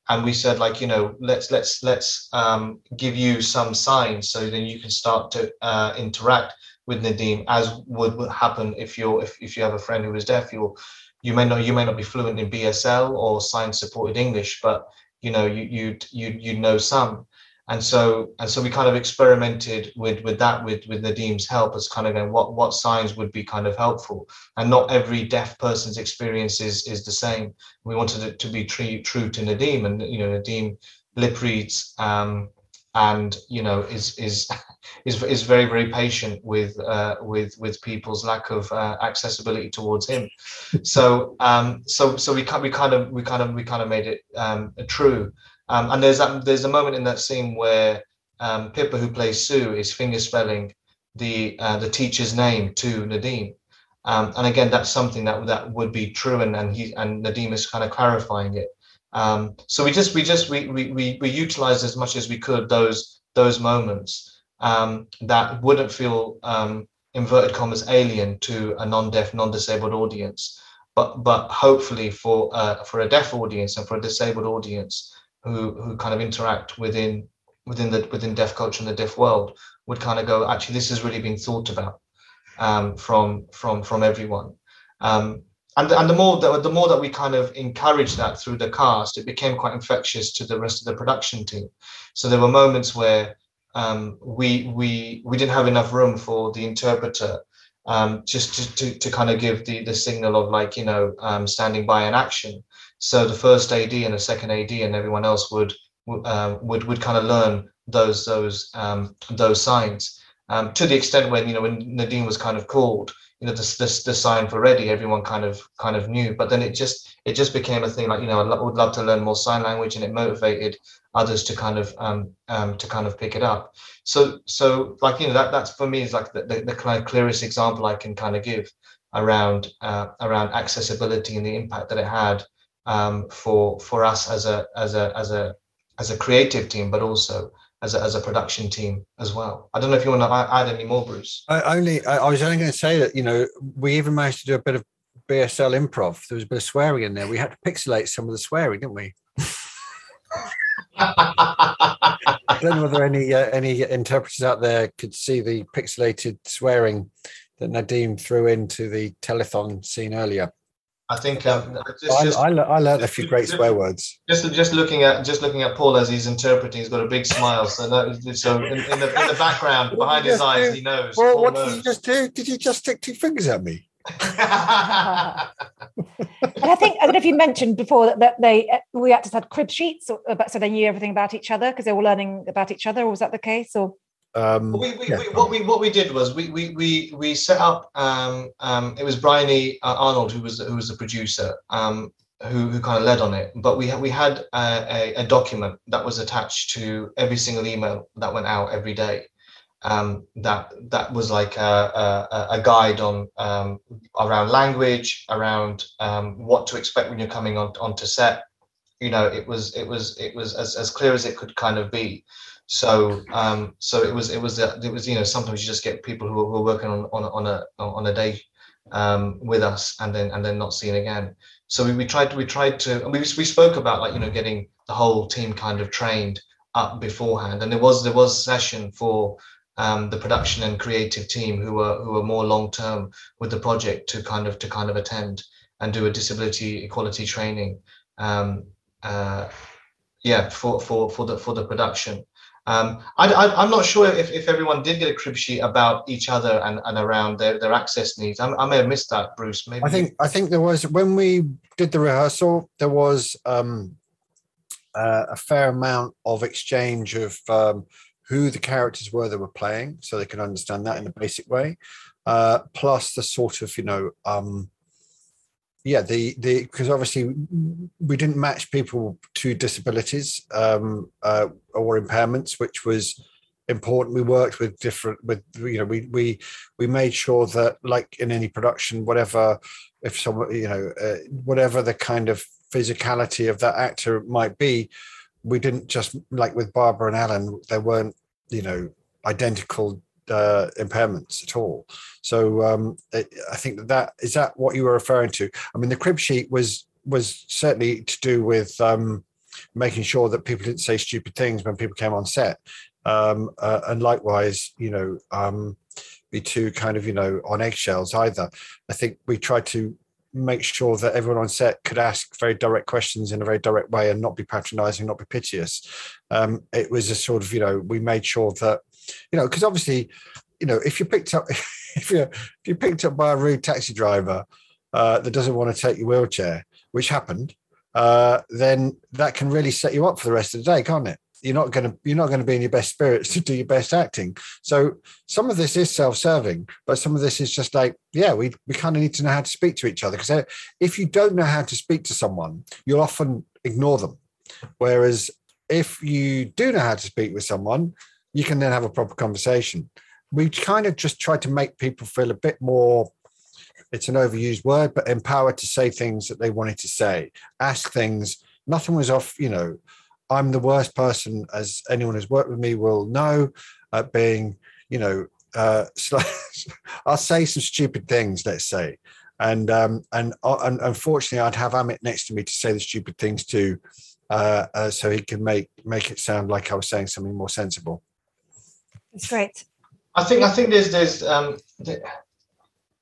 and we said like you know let's let's let's um, give you some signs so then you can start to uh, interact with Nadim as would, would happen if you're if, if you have a friend who is deaf you'll you may not you may not be fluent in BSL or sign supported English, but you know you you you you know some. And so and so we kind of experimented with with that with with Nadim's help as kind of going what what signs would be kind of helpful. And not every deaf person's experience is is the same. We wanted it to be true true to Nadim, and you know Nadim lip reads um, and you know is is is is very very patient with uh, with with people's lack of uh, accessibility towards him. So um, so so we we kind of we kind of we kind of made it um, true. Um, and there's that there's a moment in that scene where um, Pippa, who plays Sue, is finger spelling the uh, the teacher's name to Nadim. Um, and again, that's something that that would be true, and and he and Nadim is kind of clarifying it. Um, so we just we just we we we, we utilized as much as we could those those moments um, that wouldn't feel um, inverted commas alien to a non-deaf, non-disabled audience, but but hopefully for uh, for a deaf audience and for a disabled audience who who kind of interact within within the within deaf culture and the deaf world would kind of go actually this has really been thought about um, from from from everyone. Um, and, and the more that the more that we kind of encouraged that through the cast, it became quite infectious to the rest of the production team. So there were moments where um, we we we didn't have enough room for the interpreter um, just to, to, to kind of give the the signal of like you know um, standing by an action. So the first AD and the second AD and everyone else would uh, would would kind of learn those those um, those signs um, to the extent when you know when Nadim was kind of called, you know the, the, the sign for ready, everyone kind of kind of knew. But then it just it just became a thing like you know I would love to learn more sign language, and it motivated others to kind of um, um, to kind of pick it up. So so like you know that that's for me is like the, the, the kind of clearest example I can kind of give around uh, around accessibility and the impact that it had um, for for us as a as a as a as a creative team, but also as a, as a production team as well. I don't know if you want to add any more, Bruce. I only I, was only going to say that you know we even managed to do a bit of BSL improv. There was a bit of swearing in there. We had to pixelate some of the swearing, didn't we? I don't know whether any uh, any interpreters out there could see the pixelated swearing that Nadim threw into the telethon scene earlier. I think um, just, I, just, I, I, learned a few great swear words. Just just looking at just looking at Paul as he's interpreting, he's got a big smile. So that, so in, in, the, in the background, behind his eyes, do? he knows. Well, Paul what knows. did you just do? Did you just stick two fingers at me? and I think I don't know if you mentioned before that, that they we actors had crib sheets, so, so they knew everything about each other because they were learning about each other. Or was that the case? Or um, we, we, yeah. we, what we what we did was we we we, we set up. Um, um, it was Bryony uh, Arnold who was who was the producer. Um, who, who kind of led on it, but we we had a, a, a document that was attached to every single email that went out every day, um, that that was like a, a, a guide on um, around language, around um, what to expect when you're coming on onto set, you know it was it was it was as, as clear as it could kind of be. So um so it was it was it was you know sometimes you just get people who are, who are working on on, on a on a day um with us and then and then not seen again. So we, we tried to we tried to and we, we spoke about like you know getting the whole team kind of trained up beforehand. And there was there was a session for um, the production and creative team who were who were more long term with the project to kind of to kind of attend and do a disability equality training um, uh, yeah for for for the for the production um, I, am not sure if, if everyone did get a crib sheet about each other and, and around their, their access needs. I, I may have missed that, Bruce. Maybe I think I think there was when we did the rehearsal, there was um, uh, a fair amount of exchange of um, who the characters were that were playing, so they could understand that in a basic way. Uh, plus the sort of you know um, yeah the the because obviously we didn't match people to disabilities um, uh, or impairments which was important. We worked with different with you know we we we made sure that like in any production whatever if someone you know uh, whatever the kind of physicality of that actor might be we didn't just like with barbara and alan there weren't you know identical uh, impairments at all. So um, I think that, that is that what you were referring to. I mean, the crib sheet was was certainly to do with um, making sure that people didn't say stupid things when people came on set, um, uh, and likewise, you know, um, be too kind of you know on eggshells either. I think we tried to make sure that everyone on set could ask very direct questions in a very direct way and not be patronizing, not be piteous. Um, it was a sort of, you know, we made sure that you know, because obviously, you know, if you picked up if you if you picked up by a rude taxi driver uh, that doesn't want to take your wheelchair, which happened, uh, then that can really set you up for the rest of the day, can't it? You're not going to you're not going to be in your best spirits to do your best acting. So some of this is self-serving, but some of this is just like, yeah, we we kind of need to know how to speak to each other because uh, if you don't know how to speak to someone, you'll often ignore them. Whereas if you do know how to speak with someone, you can then have a proper conversation. We kind of just try to make people feel a bit more, it's an overused word, but empowered to say things that they wanted to say, ask things. Nothing was off, you know. I'm the worst person, as anyone who's worked with me will know, at being, you know, uh, I'll say some stupid things, let's say. And um, and uh, and unfortunately, I'd have Amit next to me to say the stupid things too, uh, uh, so he can make make it sound like I was saying something more sensible. It's great. I think I think there's there's um the,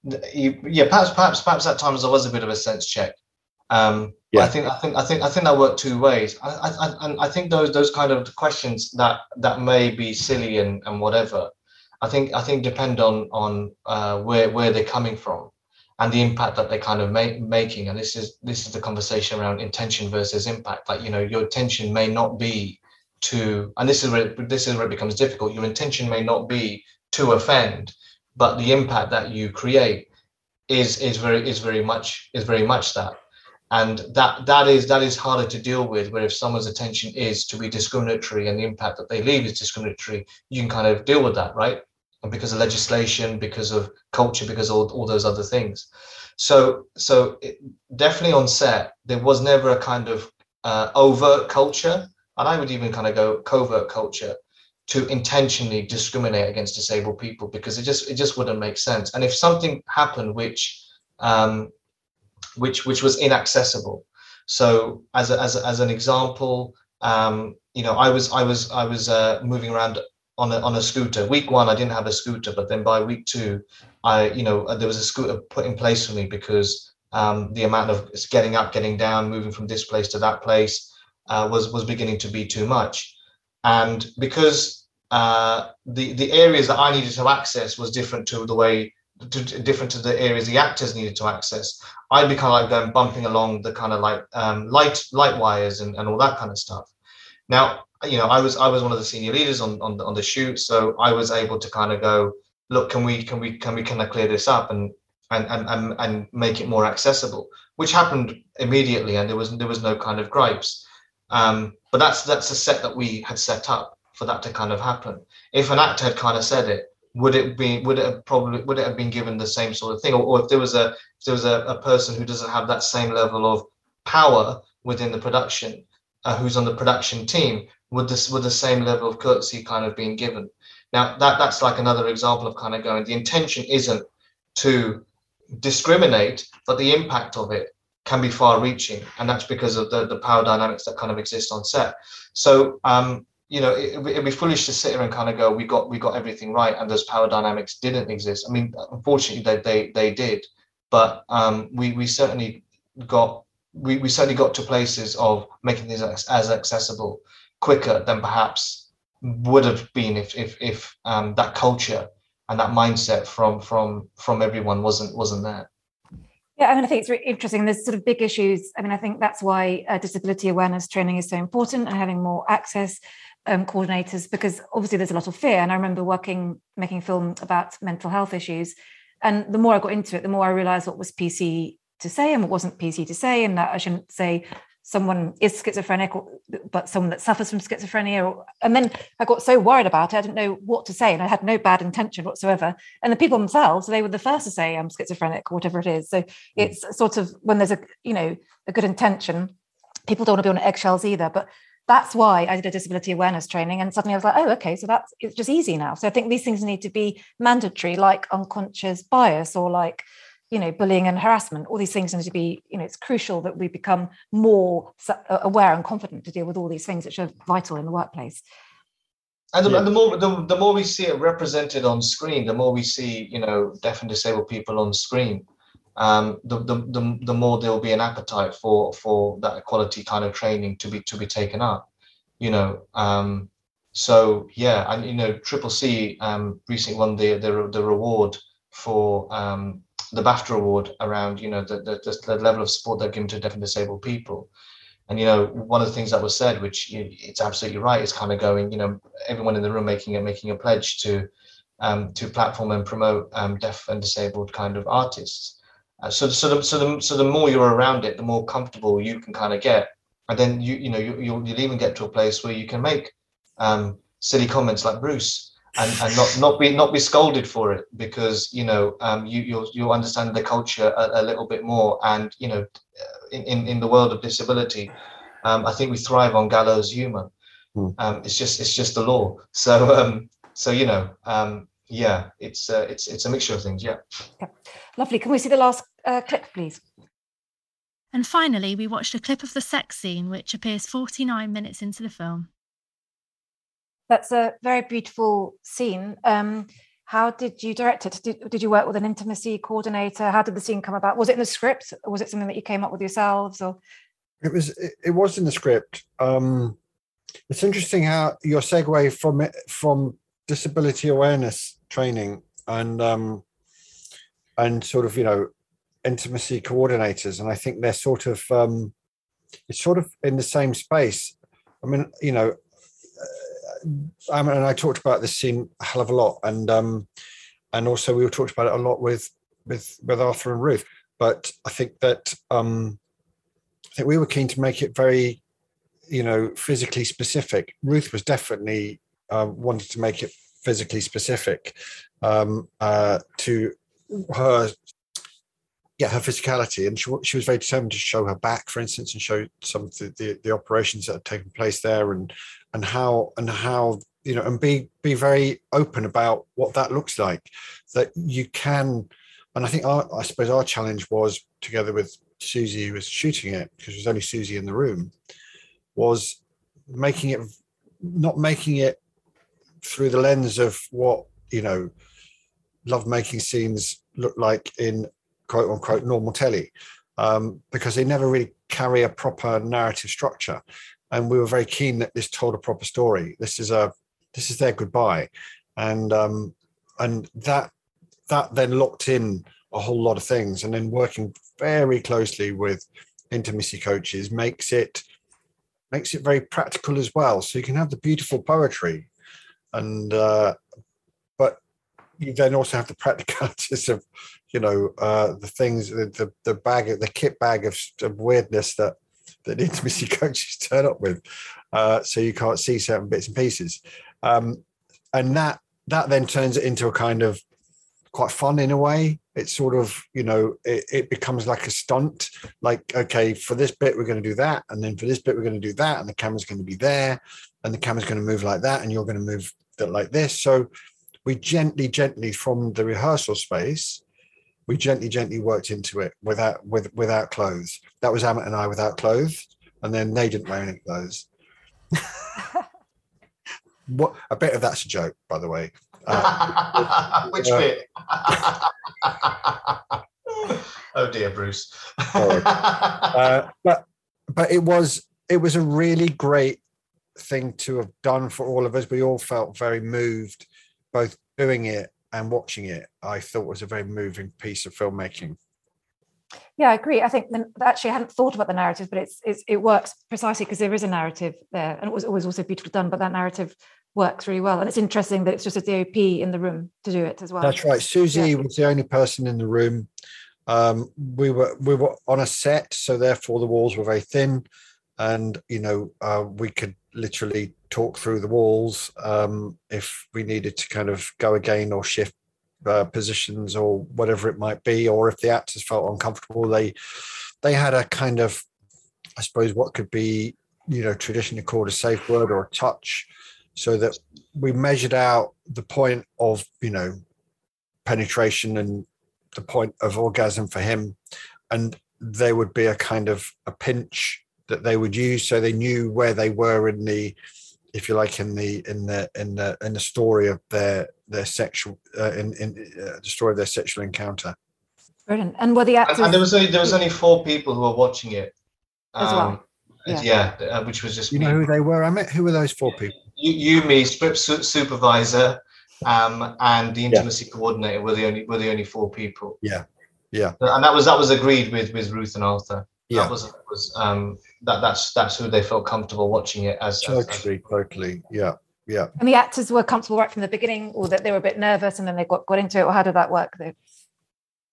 the, yeah perhaps perhaps perhaps at times there was a bit of a sense check. Um, yeah. I think I think I think I think that worked two ways. I, I, and I think those those kind of questions that that may be silly and, and whatever. I think I think depend on on uh, where where they're coming from and the impact that they're kind of make, making. And this is this is the conversation around intention versus impact. Like you know, your intention may not be to, and this is where it, this is where it becomes difficult. Your intention may not be to offend, but the impact that you create is is very is very much is very much that. And that that is that is harder to deal with where if someone's intention is to be discriminatory and the impact that they leave is discriminatory you can kind of deal with that right? And because of legislation because of culture because of all, all those other things. So so it, definitely on set there was never a kind of uh, overt culture and I would even kind of go covert culture to intentionally discriminate against disabled people because it just it just wouldn't make sense. And if something happened which um, which which was inaccessible, so as a, as a, as an example, um, you know, I was I was I was uh, moving around on a on a scooter. Week one, I didn't have a scooter, but then by week two, I you know there was a scooter put in place for me because um, the amount of getting up, getting down, moving from this place to that place uh, was was beginning to be too much, and because uh, the the areas that I needed to access was different to the way to, different to the areas the actors needed to access. I'd be kind of like going bumping along the kind of like um, light light wires and, and all that kind of stuff. Now, you know, I was I was one of the senior leaders on on the, on the shoot, so I was able to kind of go, look, can we can we can we kind of clear this up and and and and, and make it more accessible, which happened immediately, and there was there was no kind of gripes. Um, but that's that's a set that we had set up for that to kind of happen. If an actor had kind of said it, would it be would it have probably would it have been given the same sort of thing? Or, or if there was a if there was a, a person who doesn't have that same level of power within the production, uh, who's on the production team, would this with the same level of courtesy kind of being given. Now that that's like another example of kind of going. The intention isn't to discriminate, but the impact of it can be far-reaching, and that's because of the the power dynamics that kind of exist on set. So um, you know, it, would be foolish to sit here and kind of go, we got we got everything right, and those power dynamics didn't exist. I mean, unfortunately, they they, they did, but um, we we certainly got we, we certainly got to places of making these as, as accessible quicker than perhaps would have been if if if um, that culture and that mindset from from from everyone wasn't wasn't there. Yeah, I mean, I think it's really interesting. There's sort of big issues. I mean, I think that's why uh, disability awareness training is so important and having more access um, coordinators because obviously there's a lot of fear. And I remember working, making film about mental health issues. And the more I got into it, the more I realized what was PC to say and what wasn't PC to say, and that I shouldn't say someone is schizophrenic, or, but someone that suffers from schizophrenia. Or, and then I got so worried about it, I didn't know what to say, and I had no bad intention whatsoever. And the people themselves, they were the first to say I'm schizophrenic or whatever it is. So hmm. it's sort of when there's a you know a good intention, people don't want to be on eggshells either. But that's why I did a disability awareness training. And suddenly I was like, oh, okay, so that's it's just easy now. So I think these things need to be mandatory, like unconscious bias or like, you know, bullying and harassment. All these things need to be, you know, it's crucial that we become more aware and confident to deal with all these things which are vital in the workplace. And the, yeah. and the more the, the more we see it represented on screen, the more we see, you know, deaf and disabled people on screen, um, the, the, the, the more there'll be an appetite for for that equality kind of training to be to be taken up you know um, so yeah and you know triple c um, recently won the the, the reward for um, the BAFTA award around you know the, the, the level of support they're given to deaf and disabled people. And you know one of the things that was said which it's absolutely right is kind of going you know everyone in the room making a making a pledge to um, to platform and promote um, deaf and disabled kind of artists. Uh, so, so, the, so, the, so the more you're around it, the more comfortable you can kind of get, and then you you know you you'll, you'll even get to a place where you can make um, silly comments like Bruce, and, and not not be not be scolded for it because you know um, you you'll you'll understand the culture a, a little bit more, and you know in in, in the world of disability, um, I think we thrive on gallows humor. Hmm. Um, it's just it's just the law. So um, so you know um, yeah, it's uh, it's it's a mixture of things. Yeah. yeah. Lovely. Can we see the last uh, clip, please? And finally, we watched a clip of the sex scene, which appears 49 minutes into the film. That's a very beautiful scene. Um, how did you direct it? Did, did you work with an intimacy coordinator? How did the scene come about? Was it in the script, or was it something that you came up with yourselves? Or it was. It, it was in the script. Um, it's interesting how your segue from it from disability awareness training and um, and sort of you know intimacy coordinators and i think they're sort of um it's sort of in the same space i mean you know I mean, and I talked about this scene a hell of a lot, and um, and also we talked about it a lot with with with Arthur and Ruth. But I think that um, I think we were keen to make it very, you know, physically specific. Ruth was definitely uh, wanted to make it physically specific um, uh, to her yeah her physicality and she, she was very determined to show her back for instance and show some of the, the, the operations that had taken place there and and how and how you know and be be very open about what that looks like that you can and i think our, i suppose our challenge was together with susie who was shooting it because it was only susie in the room was making it not making it through the lens of what you know love making scenes look like in quote unquote normal telly um, because they never really carry a proper narrative structure and we were very keen that this told a proper story. This is a this is their goodbye. And um, and that that then locked in a whole lot of things. And then working very closely with intimacy coaches makes it makes it very practical as well. So you can have the beautiful poetry. And uh, but you then also have the practicalities of you know uh, the things the, the, the bag the kit bag of, of weirdness that that intimacy coaches turn up with uh, so you can't see certain bits and pieces. Um, and that that then turns it into a kind of quite fun in a way. It's sort of you know it, it becomes like a stunt. Like okay for this bit we're going to do that. And then for this bit we're going to do that. And the camera's going to be there. And the camera's going to move like that. And you're going to move like this. So we gently gently from the rehearsal space we gently gently worked into it without with without clothes. That was Amit and I without clothes and then they didn't wear any clothes. What a bit of that's a joke by the way. Uh, which uh, bit? Oh dear, Bruce. uh, but but it was it was a really great thing to have done for all of us. We all felt very moved, both doing it and watching it. I thought was a very moving piece of filmmaking. Yeah, I agree. I think the, actually I hadn't thought about the narrative, but it's, it's it works precisely because there is a narrative there, and it was always also beautifully done. But that narrative works really well. And it's interesting that it's just a DOP in the room to do it as well. That's right. Susie yeah. was the only person in the room. Um, we were we were on a set, so therefore the walls were very thin, and you know uh, we could literally talk through the walls um, if we needed to kind of go again or shift uh, positions or whatever it might be, or if the actors felt uncomfortable, they they had a kind of, I suppose, what could be you know traditionally called a safe word or a touch so that we measured out the point of you know penetration and the point of orgasm for him and there would be a kind of a pinch that they would use so they knew where they were in the if you like in the in the in the in the story of their their sexual uh, in in uh, the story of their sexual encounter brilliant and were the actors and, and there was only there was only four people who were watching it um, as well yeah, yeah uh, which was just you me. know who they were Amit who were those four people you, you me, script su- supervisor, um, and the intimacy yeah. coordinator were the only were the only four people. Yeah, yeah. And that was that was agreed with with Ruth and Arthur. Yeah, that was was um that that's that's who they felt comfortable watching it as. Totally, as, totally. Yeah, yeah. And the actors were comfortable right from the beginning, or that they were a bit nervous and then they got got into it, or how did that work? Though?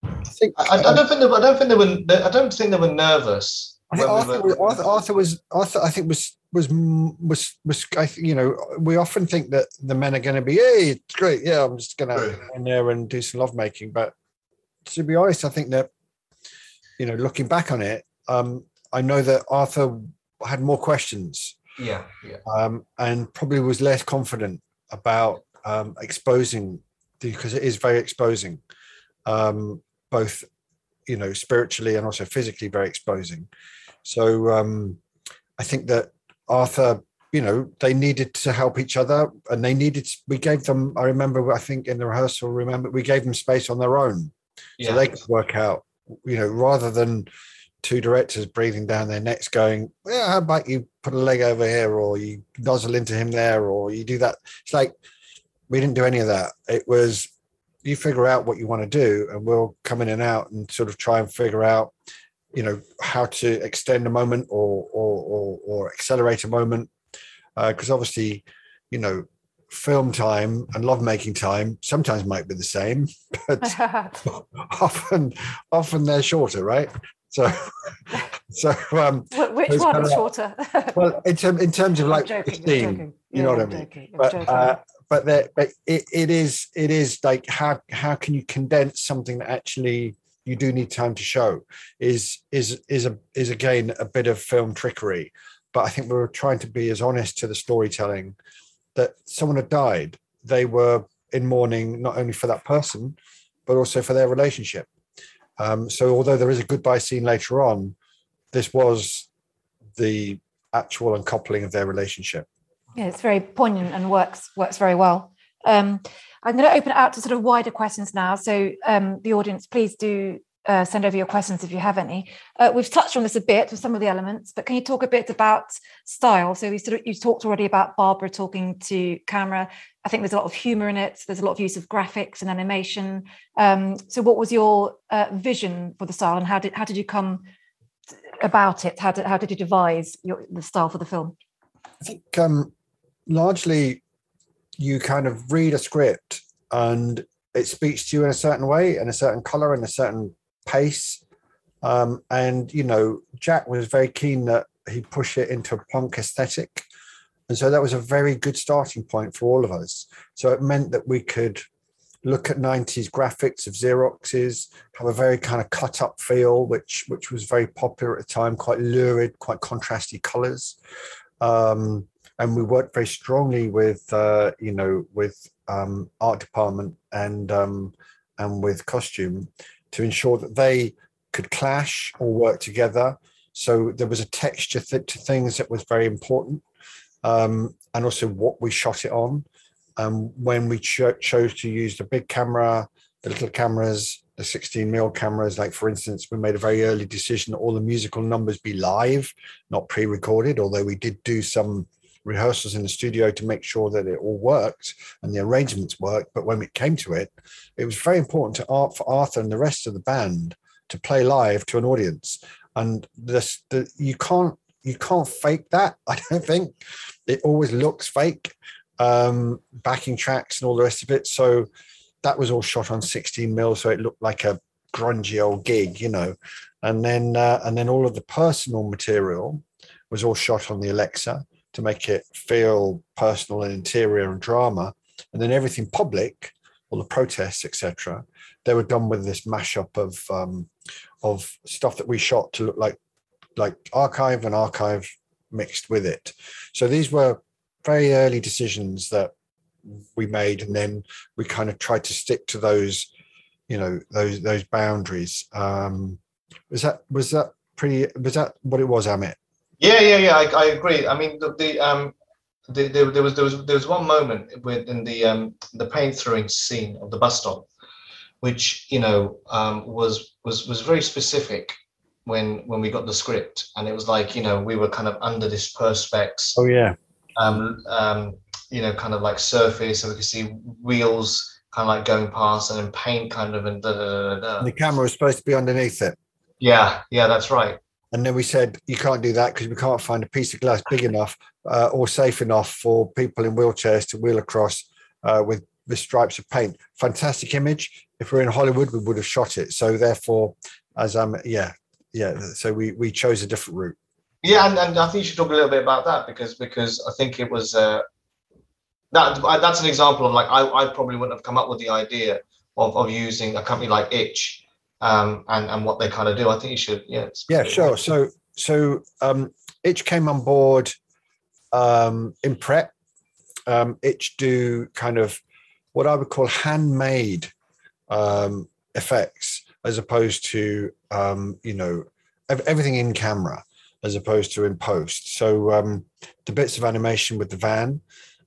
I think I, I don't think they, I don't think they were I don't think they were nervous. I think Arthur, we were, Arthur, Arthur was Arthur. I think was was was was I think you know we often think that the men are going to be hey it's great yeah I'm just going to go in there and do some lovemaking but to be honest I think that you know looking back on it um I know that Arthur had more questions. Yeah yeah. Um and probably was less confident about um exposing because it is very exposing. Um both you know spiritually and also physically very exposing. So um I think that Arthur, you know, they needed to help each other and they needed, we gave them, I remember, I think in the rehearsal, remember, we gave them space on their own. Yeah. so they could work out, you know, rather than two directors breathing down their necks going, well, how about you put a leg over here or you nozzle into him there or you do that. It's like, we didn't do any of that. It was, you figure out what you want to do and we'll come in and out and sort of try and figure out you know how to extend a moment or or or, or accelerate a moment because uh, obviously you know film time and lovemaking time sometimes might be the same but often often they're shorter right so so um which one is shorter? well in, term, in terms of like joking, 15 you know what i mean? joking, but uh, but, but it, it is it is like how how can you condense something that actually you do need time to show is is is a is again a bit of film trickery. But i think we were trying to be as honest to the storytelling that someone had died. They were in mourning not only for that person but also for their relationship um, so although there is a goodbye scene later on this was the actual uncoupling of their relationship yeah it's very poignant and works works very well um, I'm going to open it out to sort of wider questions now. So um, the audience, please do uh, send over your questions if you have any. Uh, we've touched on this a bit with some of the elements, but can you talk a bit about style? So we sort of you talked already about Barbara talking to camera. I think there's a lot of humor in it. There's a lot of use of graphics and animation. Um, so what was your uh, vision for the style, and how did how did you come about it? How did how did you devise your, the style for the film? I think um, largely you kind of read a script and it speaks to you in a certain way and a certain color and a certain pace. Um, and you know, Jack was very keen that he push it into a punk aesthetic. And so that was a very good starting point for all of us. So it meant that we could look at 90s graphics of Xeroxes, have a very kind of cut up feel, which which was very popular at the time, quite lurid, quite contrasty colors. Um, and we worked very strongly with uh, you know with um, art department and um, and with costume to ensure that they could clash or work together. So there was a texture th- to things that was very important, um, and also what we shot it on. Um, when we cho- chose to use the big camera, the little cameras, the 16 mil cameras, like for instance, we made a very early decision that all the musical numbers be live, not pre-recorded. Although we did do some rehearsals in the studio to make sure that it all worked and the arrangements worked. But when it came to it, it was very important to art for Arthur and the rest of the band to play live to an audience. And this, the, you can't you can't fake that. I don't think it always looks fake. Um, backing tracks and all the rest of it. So that was all shot on 16 mil, so it looked like a grungy old gig, you know. And then uh, and then all of the personal material was all shot on the Alexa to make it feel personal and interior and drama. And then everything public, all the protests, etc., they were done with this mashup of um, of stuff that we shot to look like like archive and archive mixed with it. So these were very early decisions that we made, and then we kind of tried to stick to those, you know, those those boundaries. Um, was that was that pretty? Was that what it was, Amit? Yeah, yeah, yeah. I, I agree. I mean, the, the um, the, the, there was there was there was one moment within the um the paint throwing scene of the bus stop, which you know um was was was very specific when when we got the script, and it was like you know we were kind of under this perspex. Oh yeah. Um, um, you know, kind of like surface, so we could see wheels kind of like going past, and then paint kind of and da da da da. The camera was supposed to be underneath it. Yeah, yeah, that's right. And then we said, you can't do that because we can't find a piece of glass big enough uh, or safe enough for people in wheelchairs to wheel across uh, with the stripes of paint. Fantastic image. If we're in Hollywood, we would have shot it. So therefore, as I'm, yeah, yeah. So we we chose a different route. Yeah, and, and I think you should talk a little bit about that because because I think it was uh, that that's an example of like I, I probably wouldn't have come up with the idea of, of using a company like Itch um, and and what they kind of do. I think you should yeah. Yeah, sure. So so um, Itch came on board um, in prep. Um, Itch do kind of what I would call handmade um, effects as opposed to um, you know everything in camera as opposed to in post. So um, the bits of animation with the van,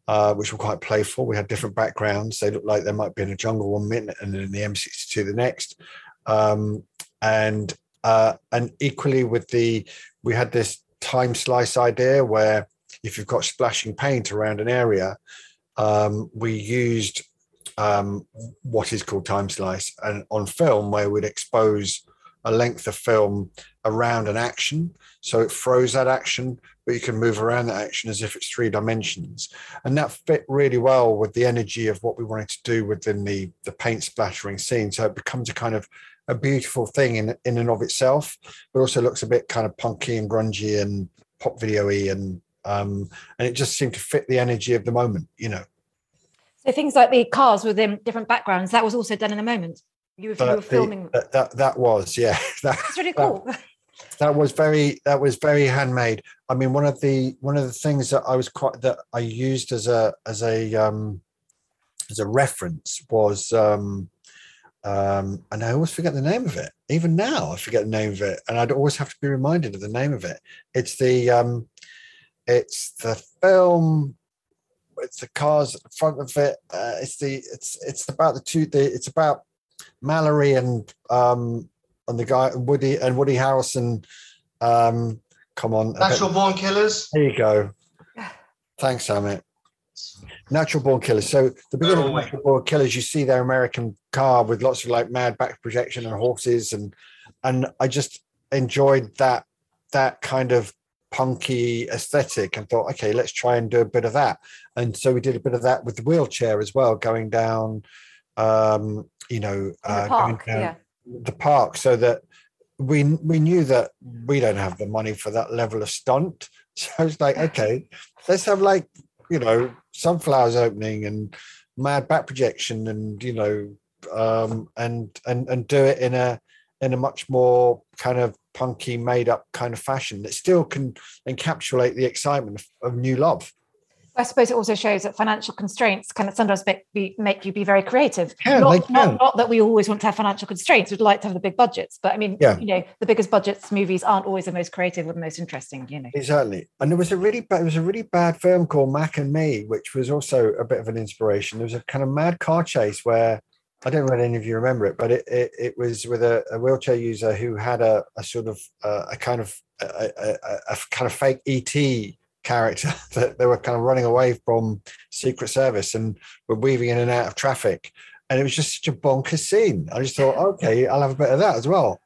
uh, which were quite playful. We had different backgrounds. They looked like they might be in a jungle one minute and in the M62 the next. Um, and uh, and equally with the, we had this time slice idea where if you've got splashing paint around an area, um, we used um, what is called time slice and on film where we'd expose a length of film around an action. So it froze that action but you can move around that action as if it's three dimensions. And that fit really well with the energy of what we wanted to do within the the paint splattering scene. So it becomes a kind of a beautiful thing in in and of itself but also looks a bit kind of punky and grungy and pop video-y and um and it just seemed to fit the energy of the moment you know So things like the cars within different backgrounds, that was also done in a moment. You were, you were the- filming. that, that that was yeah that, That's really cool. that was very that was very handmade i mean one of the one of the things that i was quite that i used as a as a um as a reference was um um and i always forget the name of it even now i forget the name of it and i'd always have to be reminded of the name of it it's the um it's the film it's the cars at the front of it uh, it's the it's it's about the two the it's about mallory and um and the guy Woody and Woody Harrelson. Um, come on, Natural born killers. there you go. Thanks, Amit. Natural Born Killers. So the beginning of Oh, Natural Born Killers, you see their American car with lots of like mad back projection and horses, and and I just enjoyed that that kind of punky aesthetic and thought, okay, let's try and do a bit of that. And so we did a bit of that with the wheelchair as well, going down, um, you know, In the uh, park, going down yeah. the park, so that we we knew that we don't have the money for that level of stunt. So it's like, okay, let's have like you know sunflowers opening and mad back projection and you know um, and and and do it in a in a much more kind of punky, made up kind of fashion that still can encapsulate the excitement of, of new love. I suppose it also shows that financial constraints can sometimes make, be, make you be very creative. Yeah, not. Not, not, that we always want to have financial constraints. We'd like to have the big budgets, but I mean, Yeah. you know, the biggest budgets movies aren't always the most creative or the most interesting. You know, Exactly. And there was a really bad, it was a really bad film called Mac and Me, which was also a bit of an inspiration. There was a kind of mad car chase where I don't know if any of you remember it, but it it, it was with a, a wheelchair user who had a, a sort of uh, a kind of a, a- a kind of fake ET character that they were kind of running away from Secret Service and were weaving in and out of traffic. And it was just such a bonkers scene. I just thought, okay, I'll have a bit of that as well.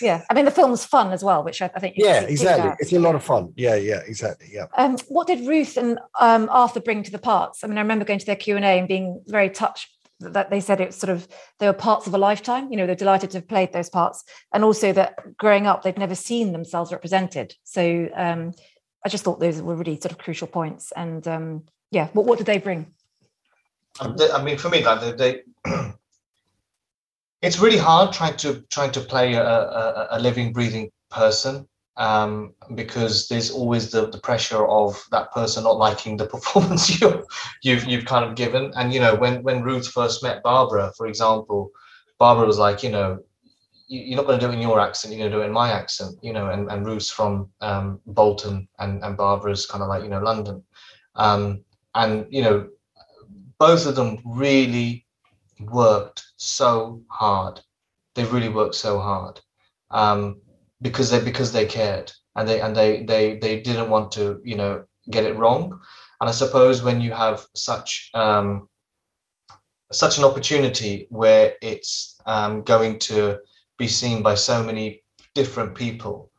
yeah. I mean, the film's fun as well, which I, I think. Yeah, exactly. It's a lot of fun. Yeah, yeah, exactly. Yeah. Um, what did Ruth and um, Arthur bring to the parts? I mean, I remember going to their Q and A and being very touched that they said it was sort of they were parts of a lifetime. You know, they're delighted to have played those parts, and also that growing up they've never seen themselves represented. So um, I just thought those were really sort of crucial points. And um, yeah, what what did they bring? Um, I mean, for me, like they, they it's really hard trying to trying to play a, a, a living, breathing person um, because there's always the, the pressure of that person not liking the performance you you've you've kind of given. And you know, when when Ruth first met Barbara, for example, Barbara was like, you know, you're not going to do it in your accent, you're going to do it in my accent, you know. And and Ruth's from um, Bolton, and and Barbara's kind of like you know London, um, and you know, both of them really worked so hard. They really worked so hard um, because they because they cared and they and they they they didn't want to you know get it wrong. And I suppose when you have such um, such an opportunity where it's um, going to be seen by so many different people,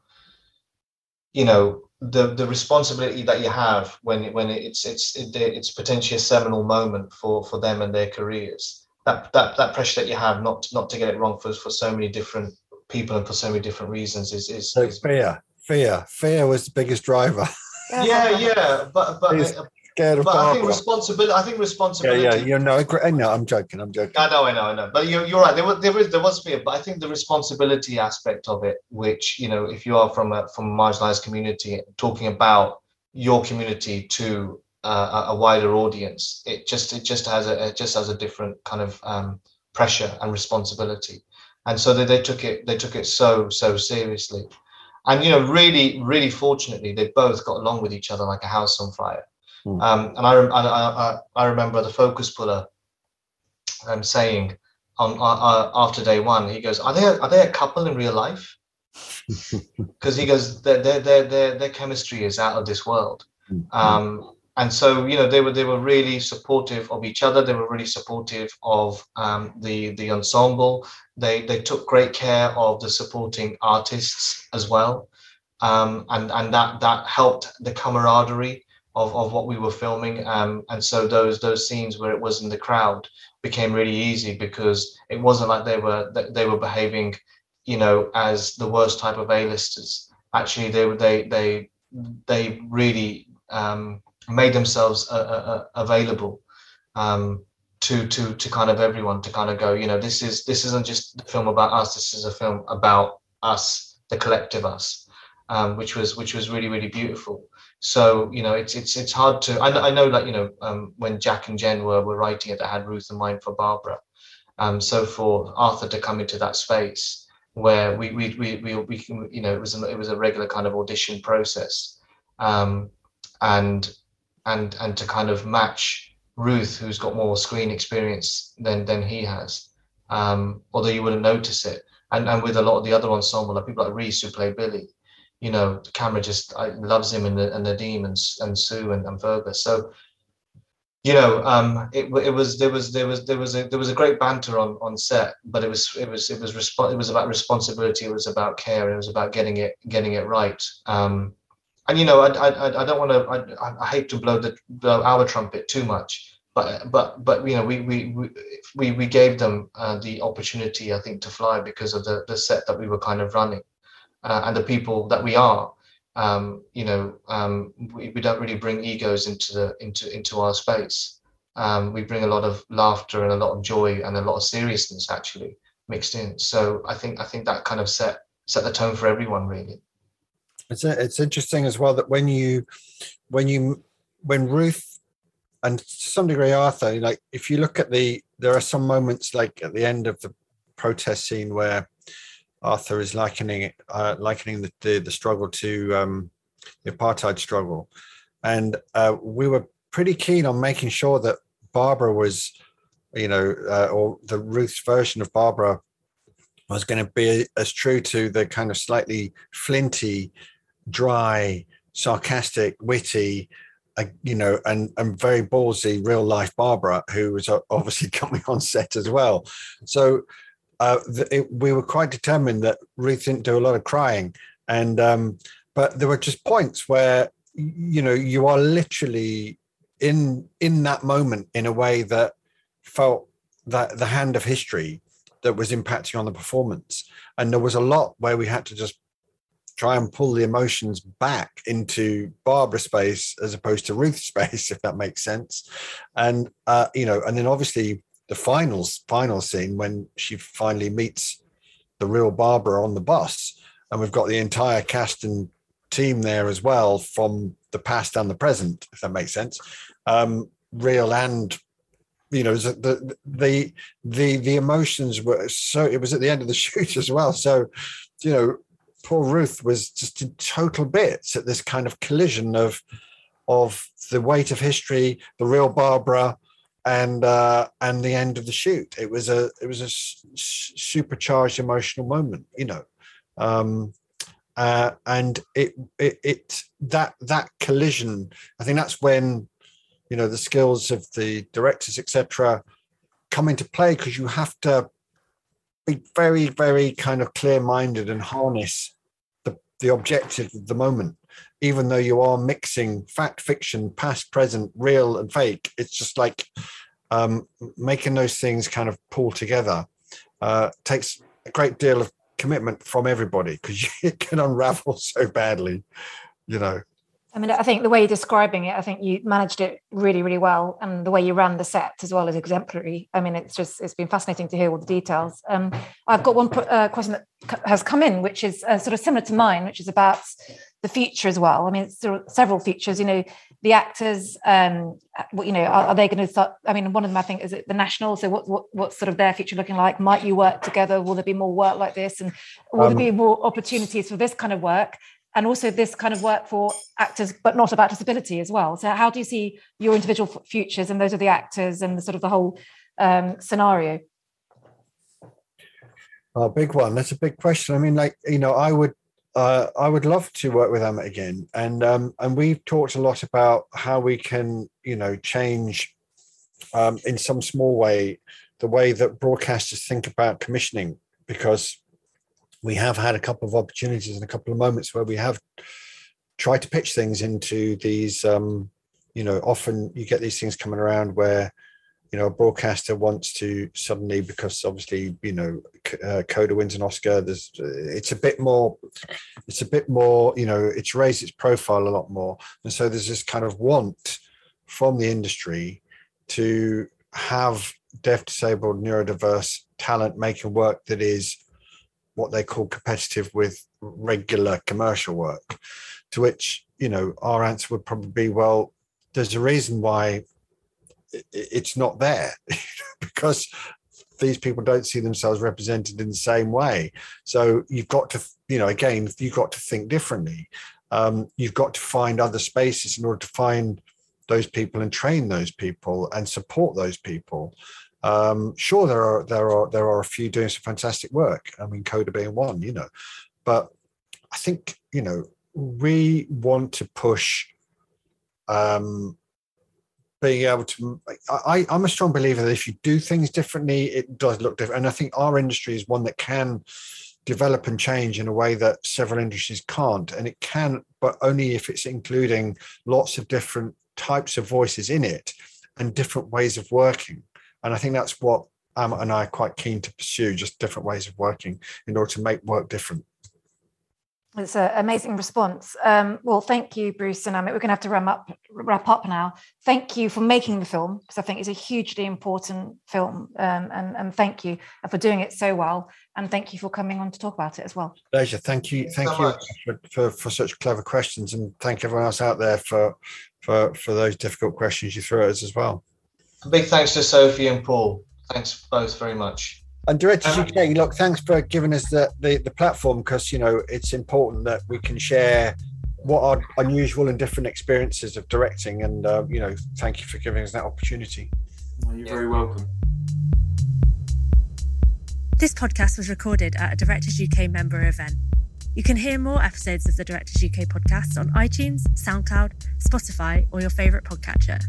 you know the the responsibility that you have when when it's it's it's potentially a seminal moment for for them and their careers. That that that pressure that you have not not to get it wrong for for so many different people and for so many different reasons is is, So is fear, fear, fear was the biggest driver. yeah. Yeah but but He's Scared of but I think responsibility I think responsibility yeah, yeah, you know, I no, I'm joking. I'm joking. I know, I know, I know. But you're, you're right. There was, there is, there was fear, but I think the responsibility aspect of it, which you know, if you are from a from a marginalized community, talking about your community to uh, a, a wider audience, it just it just has a it just has a different kind of um, pressure and responsibility, and so they, they took it they took it so so seriously, and you know, really really fortunately, they both got along with each other like a house on fire. Hmm. Um, and I, rem- I, I, remember the focus puller um, saying on uh, uh, after day one, he goes, "Are they are they a couple in real life?" Because he goes, their, their their their their chemistry is out of this world. Um, and so you know they were they were really supportive of each other. They were really supportive of um, the the ensemble. They they took great care of the supporting artists as well, um, and and that that helped the camaraderie of, of what we were filming. Um, and so those those scenes where it was in the crowd became really easy because it wasn't like they were they were behaving, you know, as the worst type of A-listers. Actually, they they they they really um, made themselves uh, uh, uh, available um, to to to kind of everyone to kind of go. You know, this is this isn't just a film about us. This is a film about us, the collective us, um, which was which was really really beautiful. So you know, it's it's it's hard to. I know, I know that you know um, when Jack and Jen were were writing it, they had Ruth in mind for Barbara. Um, so for Arthur to come into that space where we we we we, we you know it was a, it was a regular kind of audition process, um, and and and to kind of match Ruth, who's got more screen experience than than he has, um, although you wouldn't notice it, and and with a lot of the other ensemble, like people like Reese who play Billy, you know, the camera just I, loves him and the and Nadim and and Sue and, and Fergus. So, you know, um, it it was there was there was there was a there was a great banter on on set, but it was it was it was resp- it was about responsibility. It was about care. It was about getting it getting it right. Um, and you know, I I I don't want to. I, I hate to blow the blow our trumpet too much. But, but but you know we we we we, we gave them uh, the opportunity I think to fly because of the the set that we were kind of running uh, and the people that we are um, you know um, we, we don't really bring egos into the into into our space um, we bring a lot of laughter and a lot of joy and a lot of seriousness actually mixed in. So I think I think that kind of set set the tone for everyone really. It's a, it's interesting as well that when you when you when Ruth and to some degree Arthur, like if you look at the there are some moments like at the end of the protest scene where Arthur is likening uh, likening the, the, the struggle to um, the apartheid struggle, and uh, we were pretty keen on making sure that Barbara was, you know, uh, or the Ruth's version of Barbara was going to be as true to the kind of slightly flinty, dry, sarcastic, witty, uh, you know, and and very ballsy real life Barbara, who was obviously coming on set as well. So uh, it, we were quite determined that Ruth didn't do a lot of crying, and um, but there were just points where you know you are literally in in that moment in a way that felt that the hand of history that was impacting on the performance and there was a lot where we had to just try and pull the emotions back into Barbara space as opposed to Ruth space, if that makes sense. And uh, you know, and then obviously the finals final scene when she finally meets the real Barbara on the bus, and we've got the entire cast and team there as well from the past and the present, if that makes sense. Um, real and you know the the the the emotions were so it was at the end of the shoot as well so you know poor ruth was just in total bits at this kind of collision of of the weight of history the real barbara and uh and the end of the shoot. It was a it was a supercharged emotional moment you know. Um uh, and it, it it that that collision i think that's when you know the skills of the directors etc come into play because you have to be very very kind of clear minded and harness the the objective of the moment even though you are mixing fact fiction past present real and fake it's just like um, making those things kind of pull together uh, takes a great deal of commitment from everybody because it can unravel so badly, you know. I mean, I think the way you're describing it, I think you managed it really, really well, and the way you ran the set as well is exemplary. I mean, it's just it's been fascinating to hear all the details. Um, I've got one uh, question that has come in, which is uh, sort of similar to mine, which is about the future as well. I mean, it's sort of several features. You know, the actors. Um, you know, are, are they going to start? I mean, one of them I think is it the national. So, what, what what's sort of their future looking like? Might you work together? Will there be more work like this? And will um, there be more opportunities for this kind of work? and also this kind of work for actors but not about disability as well so how do you see your individual futures and those of the actors and the sort of the whole um, scenario a big one that's a big question i mean like you know i would uh, I would love to work with Amit again, and um, and we've talked a lot about how we can, you know, change um, in some small way the way that broadcasters think about commissioning, because we have had a couple of opportunities and a couple of moments where we have tried to pitch things into these um, you know often you get these things coming around where you know a broadcaster wants to suddenly because obviously you know uh, coda wins an oscar there's it's a bit more it's a bit more you know it's raised its profile a lot more and so there's this kind of want from the industry to have deaf disabled neurodiverse talent making work that is what they call competitive with regular commercial work. To which, you know, our answer would probably be, well, there's a reason why it's not there because these people don't see themselves represented in the same way. So you've got to, you know, again, you've got to think differently. Um, you've got to find other spaces in order to find those people and train those people and support those people. Um, sure, there are there are there are a few doing some fantastic work. I mean, Coda being one, you know, but I think you know we want to push um, being able to. I, I'm a strong believer that if you do things differently, it does look different. And I think our industry is one that can develop and change in a way that several industries can't. And it can, but only if it's including lots of different types of voices in it and different ways of working. And I think that's what Am and I are quite keen to pursue, just different ways of working in order to make work different. It's an amazing response. Um, well, thank you, Bruce and Amit. We're going to have to wrap up, wrap up now. Thank you for making the film because I think it's a hugely important film, um, and, and thank you for doing it so well. And thank you for coming on to talk about it as well. Pleasure. Thank you. Thank so you for, for, for, such clever questions, and thank everyone else out there for for for those difficult questions you threw at us as well. A big thanks to Sophie and Paul. Thanks both very much. And Directors UK, um, look, thanks for giving us the, the, the platform because, you know, it's important that we can share what are unusual and different experiences of directing. And, uh, you know, thank you for giving us that opportunity. you're yeah. very welcome. This podcast was recorded at a Directors UK member event. You can hear more episodes of the Directors UK podcast on iTunes, SoundCloud, Spotify, or your favourite podcatcher.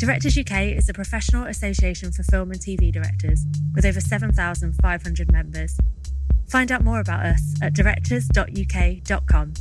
Directors UK is a professional association for film and TV directors with over 7,500 members. Find out more about us at directors.uk.com.